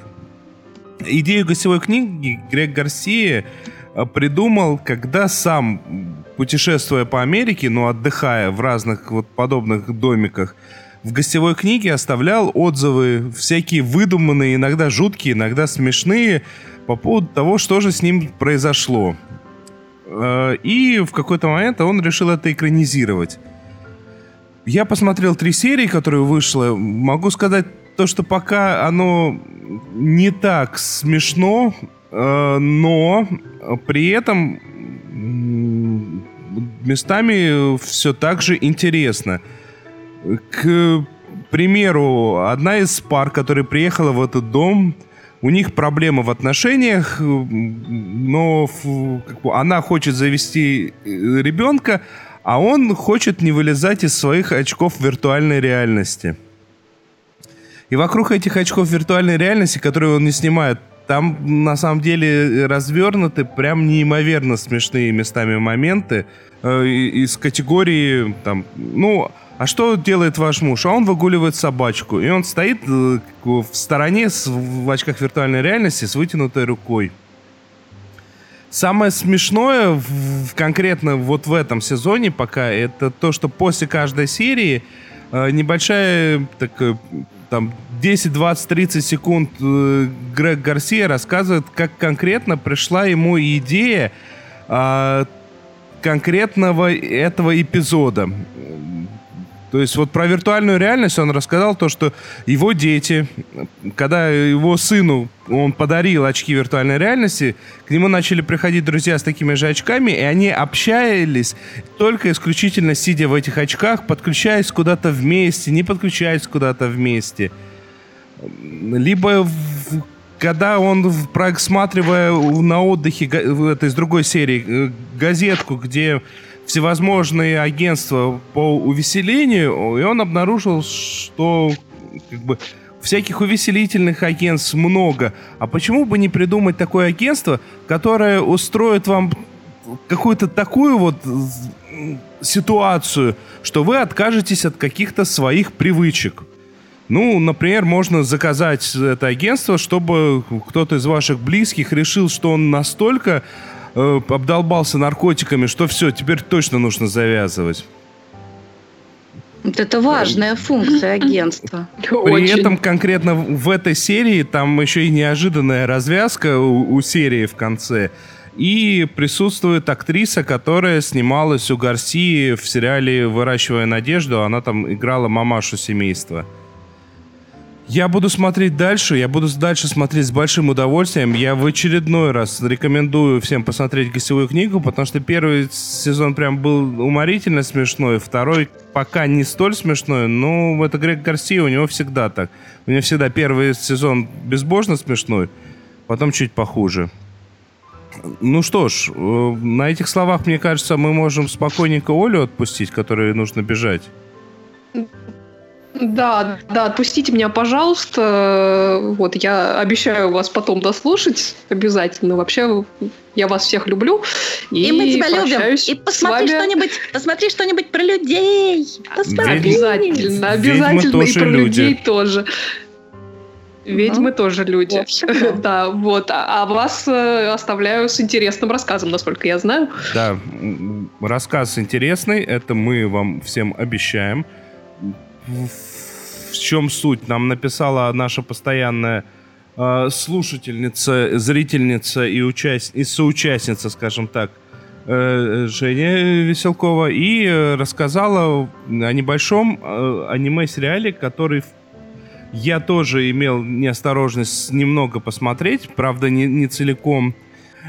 идею гостевой книги Грег Гарсия э, придумал, когда сам, путешествуя по Америке, но отдыхая в разных вот подобных домиках, в гостевой книге оставлял отзывы, всякие выдуманные, иногда жуткие, иногда смешные, по поводу того, что же с ним произошло. Э, и в какой-то момент он решил это экранизировать. Я посмотрел три серии, которые вышло. Могу сказать то, что пока оно не так смешно, э, но при этом местами все так же интересно. К примеру, одна из пар, которая приехала в этот дом, у них проблемы в отношениях, но она хочет завести э, ребенка, а он хочет не вылезать из своих очков виртуальной реальности. И вокруг этих очков виртуальной реальности, которые он не снимает, там на самом деле развернуты прям неимоверно смешные местами моменты э, из категории там, ну, а что делает ваш муж? А он выгуливает собачку. И он стоит э, в стороне с, в очках виртуальной реальности с вытянутой рукой. Самое смешное в, конкретно вот в этом сезоне пока это то, что после каждой серии э, небольшая так, там 10, 20, 30 секунд э, Грег Гарсия рассказывает, как конкретно пришла ему идея э, конкретного этого эпизода. То есть вот про виртуальную реальность он рассказал то, что его дети, когда его сыну он подарил очки виртуальной реальности, к нему начали приходить друзья с такими же очками, и они общались только исключительно сидя в этих очках, подключаясь куда-то вместе, не подключаясь куда-то вместе. Либо в когда он, просматривая на отдыхе, это из другой серии, э, газетку, где всевозможные агентства по увеселению, и он обнаружил, что как бы всяких увеселительных агентств много. А почему бы не придумать такое агентство, которое устроит вам какую-то такую вот ситуацию, что вы откажетесь от каких-то своих привычек? Ну, например, можно заказать это агентство, чтобы кто-то из ваших близких решил, что он настолько э, обдолбался наркотиками, что все, теперь точно нужно завязывать. Вот это важная функция агентства. При Очень. этом конкретно в этой серии там еще и неожиданная развязка у, у серии в конце. И присутствует актриса, которая снималась у Гарсии в сериале «Выращивая надежду». Она там играла мамашу семейства. Я буду смотреть дальше, я буду дальше смотреть с большим удовольствием. Я в очередной раз рекомендую всем посмотреть гостевую книгу, потому что первый сезон прям был уморительно смешной, второй пока не столь смешной, но это Грег Гарсия, у него всегда так. У него всегда первый сезон безбожно смешной, потом чуть похуже. Ну что ж, э, на этих словах, мне кажется, мы можем спокойненько Олю отпустить, которой нужно бежать. Да, да, отпустите меня, пожалуйста. Вот, я обещаю вас потом дослушать обязательно. Вообще, я вас всех люблю. И, и мы тебя любим. И посмотри что-нибудь, посмотри что-нибудь про людей. Посмотри. Обязательно, обязательно. И про люди. людей тоже. Ведьмы угу. тоже люди. да, вот. А, а вас э, оставляю с интересным рассказом, насколько я знаю. Да, рассказ интересный, это мы вам всем обещаем. В чем суть? Нам написала наша постоянная э, слушательница, зрительница и, участ... и соучастница, скажем так, э, Женя Веселкова, и э, рассказала о небольшом э, аниме-сериале, который я тоже имел неосторожность немного посмотреть, правда, не, не целиком.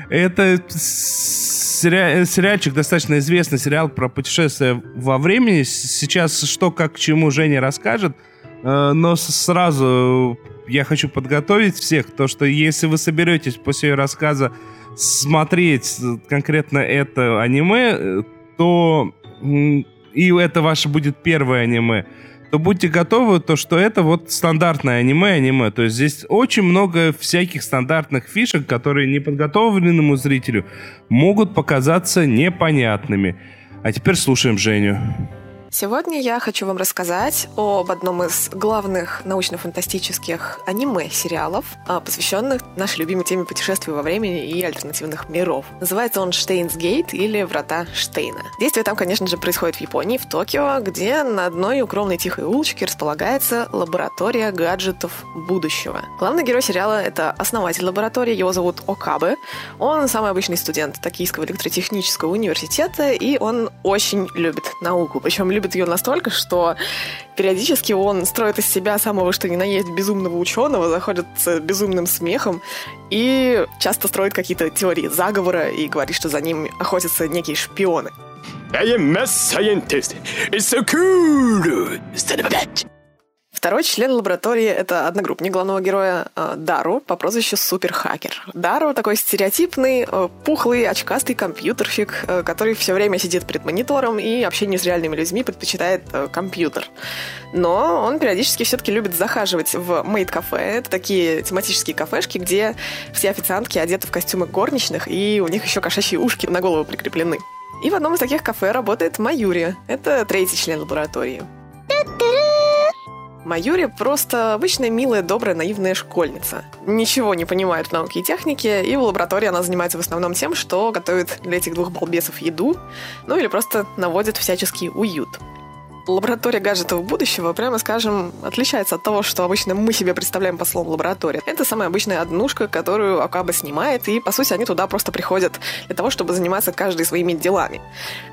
Это сери... сериальчик, достаточно известный сериал про путешествия во времени. Сейчас что, как, к чему Женя расскажет. Э, но сразу я хочу подготовить всех, то что если вы соберетесь после рассказа смотреть конкретно это аниме, то и это ваше будет первое аниме, то будьте готовы, то что это вот стандартное аниме-аниме. То есть здесь очень много всяких стандартных фишек, которые неподготовленному зрителю могут показаться непонятными. А теперь слушаем Женю. Сегодня я хочу вам рассказать об одном из главных научно-фантастических аниме-сериалов, а, посвященных нашей любимой теме путешествий во времени и альтернативных миров. Называется он «Штейнс Гейт» или «Врата Штейна». Действие там, конечно же, происходит в Японии, в Токио, где на одной укромной тихой улочке располагается лаборатория гаджетов будущего. Главный герой сериала — это основатель лаборатории, его зовут Окабе. Он самый обычный студент Токийского электротехнического университета, и он очень любит науку, причем любит ее настолько, что периодически он строит из себя самого что ни на есть безумного ученого, заходит с безумным смехом и часто строит какие-то теории заговора и говорит, что за ним охотятся некие шпионы. I am a scientist. It's so cool. Второй член лаборатории — это одногруппник главного героя э, Дару по прозвищу Суперхакер. Дару такой стереотипный, э, пухлый, очкастый компьютерщик, э, который все время сидит перед монитором и общение с реальными людьми предпочитает компьютер. Но он периодически все-таки любит захаживать в мейд-кафе. Это такие тематические кафешки, где все официантки одеты в костюмы горничных, и у них еще кошачьи ушки на голову прикреплены. И в одном из таких кафе работает Маюри. Это третий член лаборатории. Майори просто обычная милая, добрая, наивная школьница. Ничего не понимает в науке и технике, и в лаборатории она занимается в основном тем, что готовит для этих двух балбесов еду, ну или просто наводит всяческий уют лаборатория гаджетов будущего, прямо скажем, отличается от того, что обычно мы себе представляем по слову лаборатория. Это самая обычная однушка, которую Акаба снимает, и, по сути, они туда просто приходят для того, чтобы заниматься каждый своими делами.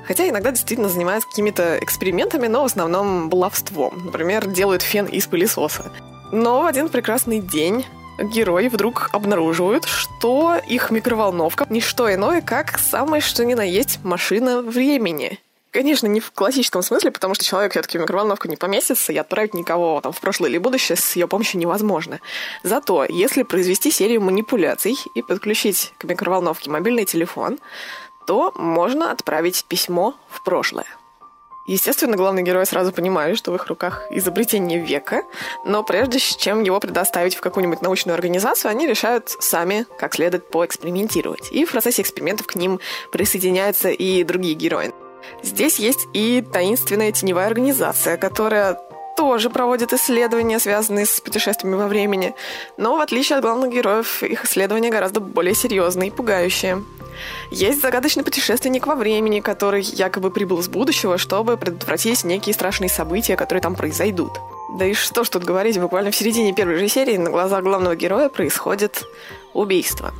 Хотя иногда действительно занимаются какими-то экспериментами, но в основном баловством. Например, делают фен из пылесоса. Но в один прекрасный день герои вдруг обнаруживают, что их микроволновка не что иное, как самое что ни на есть машина времени. Конечно, не в классическом смысле, потому что человек все-таки в микроволновку не поместится, и отправить никого там, в прошлое или будущее с ее помощью невозможно. Зато, если произвести серию манипуляций и подключить к микроволновке мобильный телефон, то можно отправить письмо в прошлое. Естественно, главный герой сразу понимает, что в их руках изобретение века, но прежде чем его предоставить в какую-нибудь научную организацию, они решают сами как следует поэкспериментировать. И в процессе экспериментов к ним присоединяются и другие герои. Здесь есть и таинственная теневая организация, которая тоже проводит исследования, связанные с путешествиями во времени. Но в отличие от главных героев, их исследования гораздо более серьезные и пугающие. Есть загадочный путешественник во времени, который якобы прибыл с будущего, чтобы предотвратить некие страшные события, которые там произойдут. Да и что ж тут говорить, буквально в середине первой же серии на глазах главного героя происходит убийство.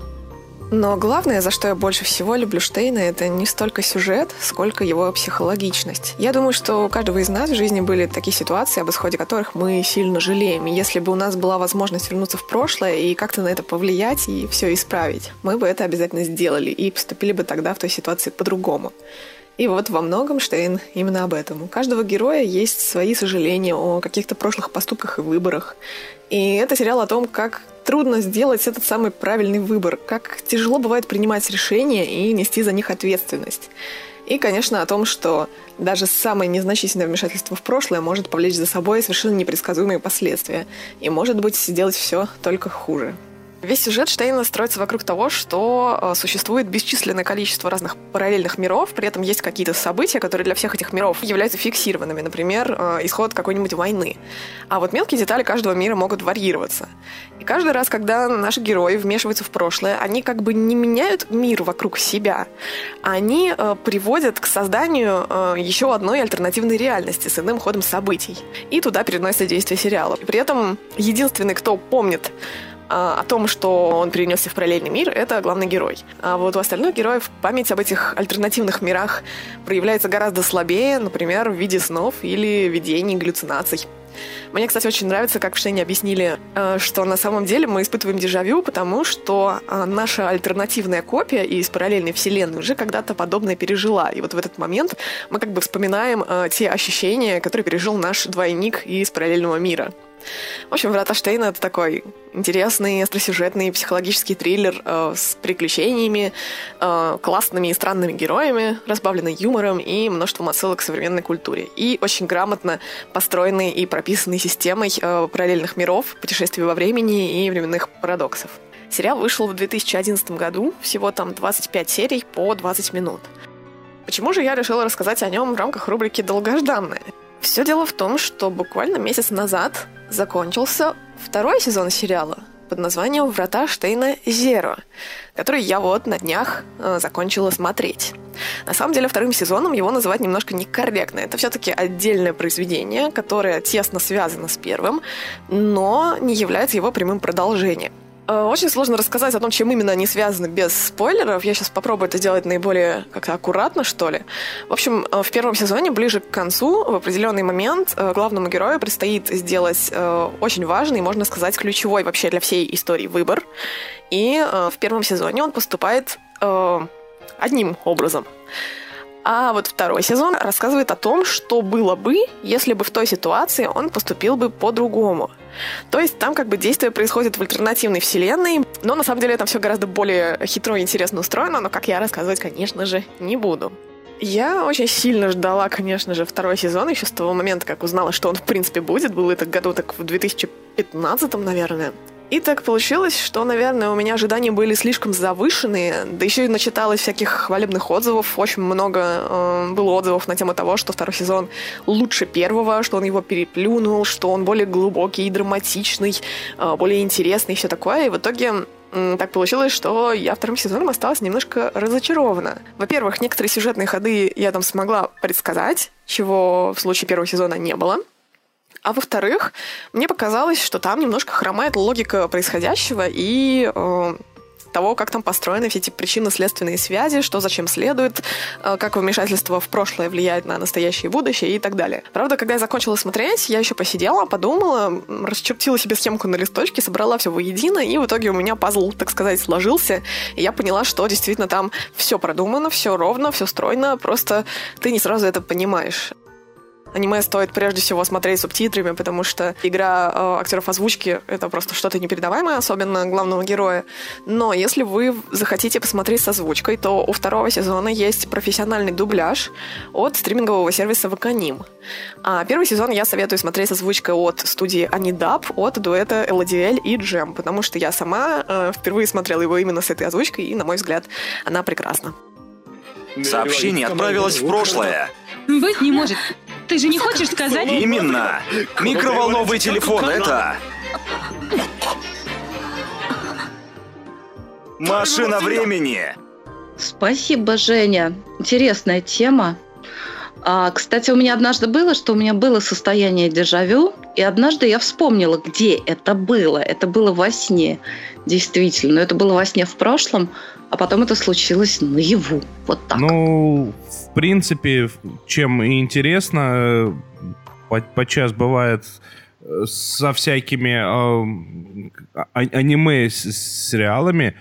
Но главное, за что я больше всего люблю Штейна, это не столько сюжет, сколько его психологичность. Я думаю, что у каждого из нас в жизни были такие ситуации, об исходе которых мы сильно жалеем. И если бы у нас была возможность вернуться в прошлое и как-то на это повлиять и все исправить, мы бы это обязательно сделали и поступили бы тогда в той ситуации по-другому. И вот во многом Штейн именно об этом. У каждого героя есть свои сожаления о каких-то прошлых поступках и выборах. И это сериал о том, как трудно сделать этот самый правильный выбор, как тяжело бывает принимать решения и нести за них ответственность. И, конечно, о том, что даже самое незначительное вмешательство в прошлое может повлечь за собой совершенно непредсказуемые последствия и, может быть, сделать все только хуже. Весь сюжет Штейна строится вокруг того, что э, существует бесчисленное количество разных параллельных миров, при этом есть какие-то события, которые для всех этих миров являются фиксированными, например, э, исход какой-нибудь войны. А вот мелкие детали каждого мира могут варьироваться. И каждый раз, когда наши герои вмешиваются в прошлое, они как бы не меняют мир вокруг себя, они э, приводят к созданию еще одной альтернативной реальности с иным ходом событий. И туда переносится действие сериала. При этом единственный, кто помнит о том, что он перенесся в параллельный мир, это главный герой. А вот у остальных героев память об этих альтернативных мирах проявляется гораздо слабее, например, в виде снов или видений, галлюцинаций. Мне, кстати, очень нравится, как в Шене объяснили, э, что на самом деле мы испытываем дежавю, потому что э, наша альтернативная копия из параллельной вселенной уже когда-то подобное пережила. И вот в этот момент мы как бы вспоминаем э, те ощущения, которые пережил наш двойник из параллельного мира. В общем, «Врата Штейна» — это такой интересный, остросюжетный психологический триллер э, с приключениями, э, классными и странными героями, разбавленный юмором и множеством отсылок к современной культуре. И очень грамотно построенной и прописанной системой э, параллельных миров, путешествий во времени и временных парадоксов. Сериал вышел в 2011 году, всего там 25 серий по 20 минут. Почему же я решила рассказать о нем в рамках рубрики «Долгожданное»? Все дело в том, что буквально месяц назад закончился второй сезон сериала под названием «Врата Штейна Зеро», который я вот на днях э, закончила смотреть. На самом деле вторым сезоном его называть немножко некорректно. Это все-таки отдельное произведение, которое тесно связано с первым, но не является его прямым продолжением. Э, очень сложно рассказать о том, чем именно они связаны без спойлеров. Я сейчас попробую это сделать наиболее как-то аккуратно, что ли. В общем, э, в первом сезоне, ближе к концу, в определенный момент э, главному герою предстоит сделать очень важный, можно сказать, ключевой вообще для всей истории выбор. И в первом сезоне он поступает одним образом. А вот второй сезон рассказывает о том, что было бы, если бы в той ситуации он поступил бы по-другому. То есть там как бы действие происходит в альтернативной вселенной, но на самом деле там все гораздо более хитро и интересно устроено, но как я рассказывать, конечно же, не буду. Я очень сильно ждала, конечно же, второй сезон еще с того момента, как узнала, что он в принципе будет. Было это году так в 2015, наверное. И так получилось, что, наверное, у меня ожидания были слишком завышенные, да еще и начиталось всяких хвалебных отзывов. Очень много э, было отзывов на тему того, что второй сезон лучше первого, что он его переплюнул, что он более глубокий драматичный, э, более интересный и все такое. И в итоге так получилось, что я вторым сезоном осталась немножко разочарована. Во-первых, некоторые сюжетные ходы я там смогла предсказать, чего в случае первого сезона не было. А во-вторых, мне показалось, что там немножко хромает логика происходящего и э, того, как там построены все эти причинно-следственные связи, что зачем следует, э, как вмешательство в прошлое влияет на настоящее и будущее и так далее. Правда, когда я закончила смотреть, я еще посидела, подумала, расчертила себе схемку на листочке, собрала все воедино, и в итоге у меня пазл, так сказать, сложился, и я поняла, что действительно там все продумано, все ровно, все стройно, просто ты не сразу это понимаешь. Аниме стоит прежде всего смотреть субтитрами, потому что игра э, актеров озвучки — это просто что-то непередаваемое, особенно главного героя. Но если вы захотите посмотреть с озвучкой, то у второго сезона есть профессиональный дубляж от стримингового сервиса Ваканим. А первый сезон я советую смотреть с озвучкой от студии Анидап, от дуэта Эладиэль и Джем, потому что я сама э, впервые смотрела его именно с этой озвучкой, и, на мой взгляд, она прекрасна. Сообщение отправилось в прошлое. Быть не может. Ты же не хочешь сказать... Именно. Микроволновый телефон — это... Машина времени. Спасибо, Женя. Интересная тема. А, кстати, у меня однажды было, что у меня было состояние дежавю, и однажды я вспомнила, где это было. Это было во сне, действительно. Но это было во сне в прошлом, а потом это случилось наяву. Вот так. Ну, в принципе, чем и интересно, э, подчас бывает э, со всякими э, а, аниме с сериалами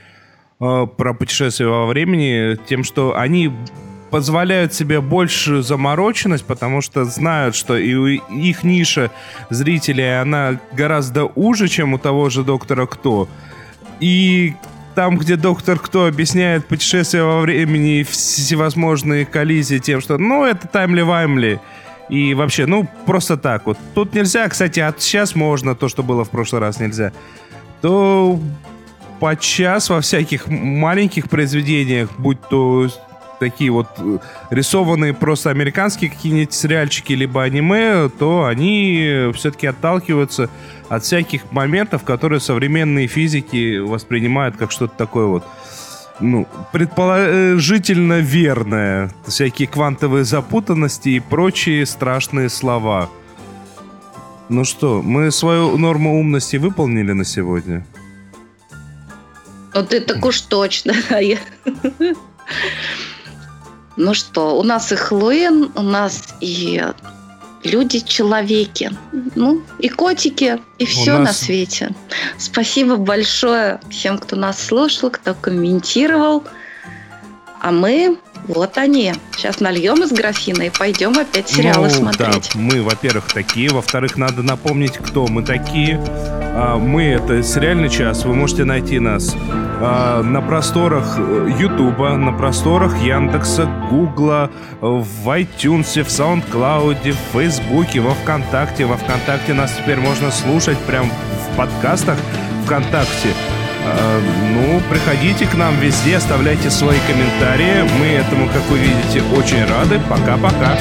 э, про путешествия во времени, тем, что они позволяют себе больше замороченность, потому что знают, что и их ниша зрителей, она гораздо уже, чем у того же Доктора Кто. И там, где доктор Кто объясняет путешествие во времени и всевозможные коллизии тем, что, ну, это таймли-ваймли. И вообще, ну, просто так вот. Тут нельзя, кстати, а сейчас можно, то, что было в прошлый раз, нельзя. То подчас во всяких маленьких произведениях, будь то такие вот э, рисованные просто американские какие-нибудь сериальчики либо аниме, то они все-таки отталкиваются от всяких моментов, которые современные физики воспринимают как что-то такое вот ну, предположительно верное. Всякие квантовые запутанности и прочие страшные слова. Ну что, мы свою норму умности выполнили на сегодня? Ну ты так уж точно. Ну что, у нас и Хэллоуин, у нас и люди-человеки, ну и котики, и все нас... на свете. Спасибо большое всем, кто нас слушал, кто комментировал. А мы, вот они. Сейчас нальем из графина и пойдем опять сериалы ну, смотреть. Да, мы, во-первых, такие. Во-вторых, надо напомнить, кто мы такие. А, мы — это «Сериальный час». Вы можете найти нас а, на просторах э, Ютуба, на просторах Яндекса, Гугла, в iTunes, в SoundCloud, в Фейсбуке, во Вконтакте. Во Вконтакте нас теперь можно слушать прям в подкастах ВКонтакте. А, ну, приходите к нам везде, оставляйте свои комментарии. Мы этому, как вы видите, очень рады. Пока-пока.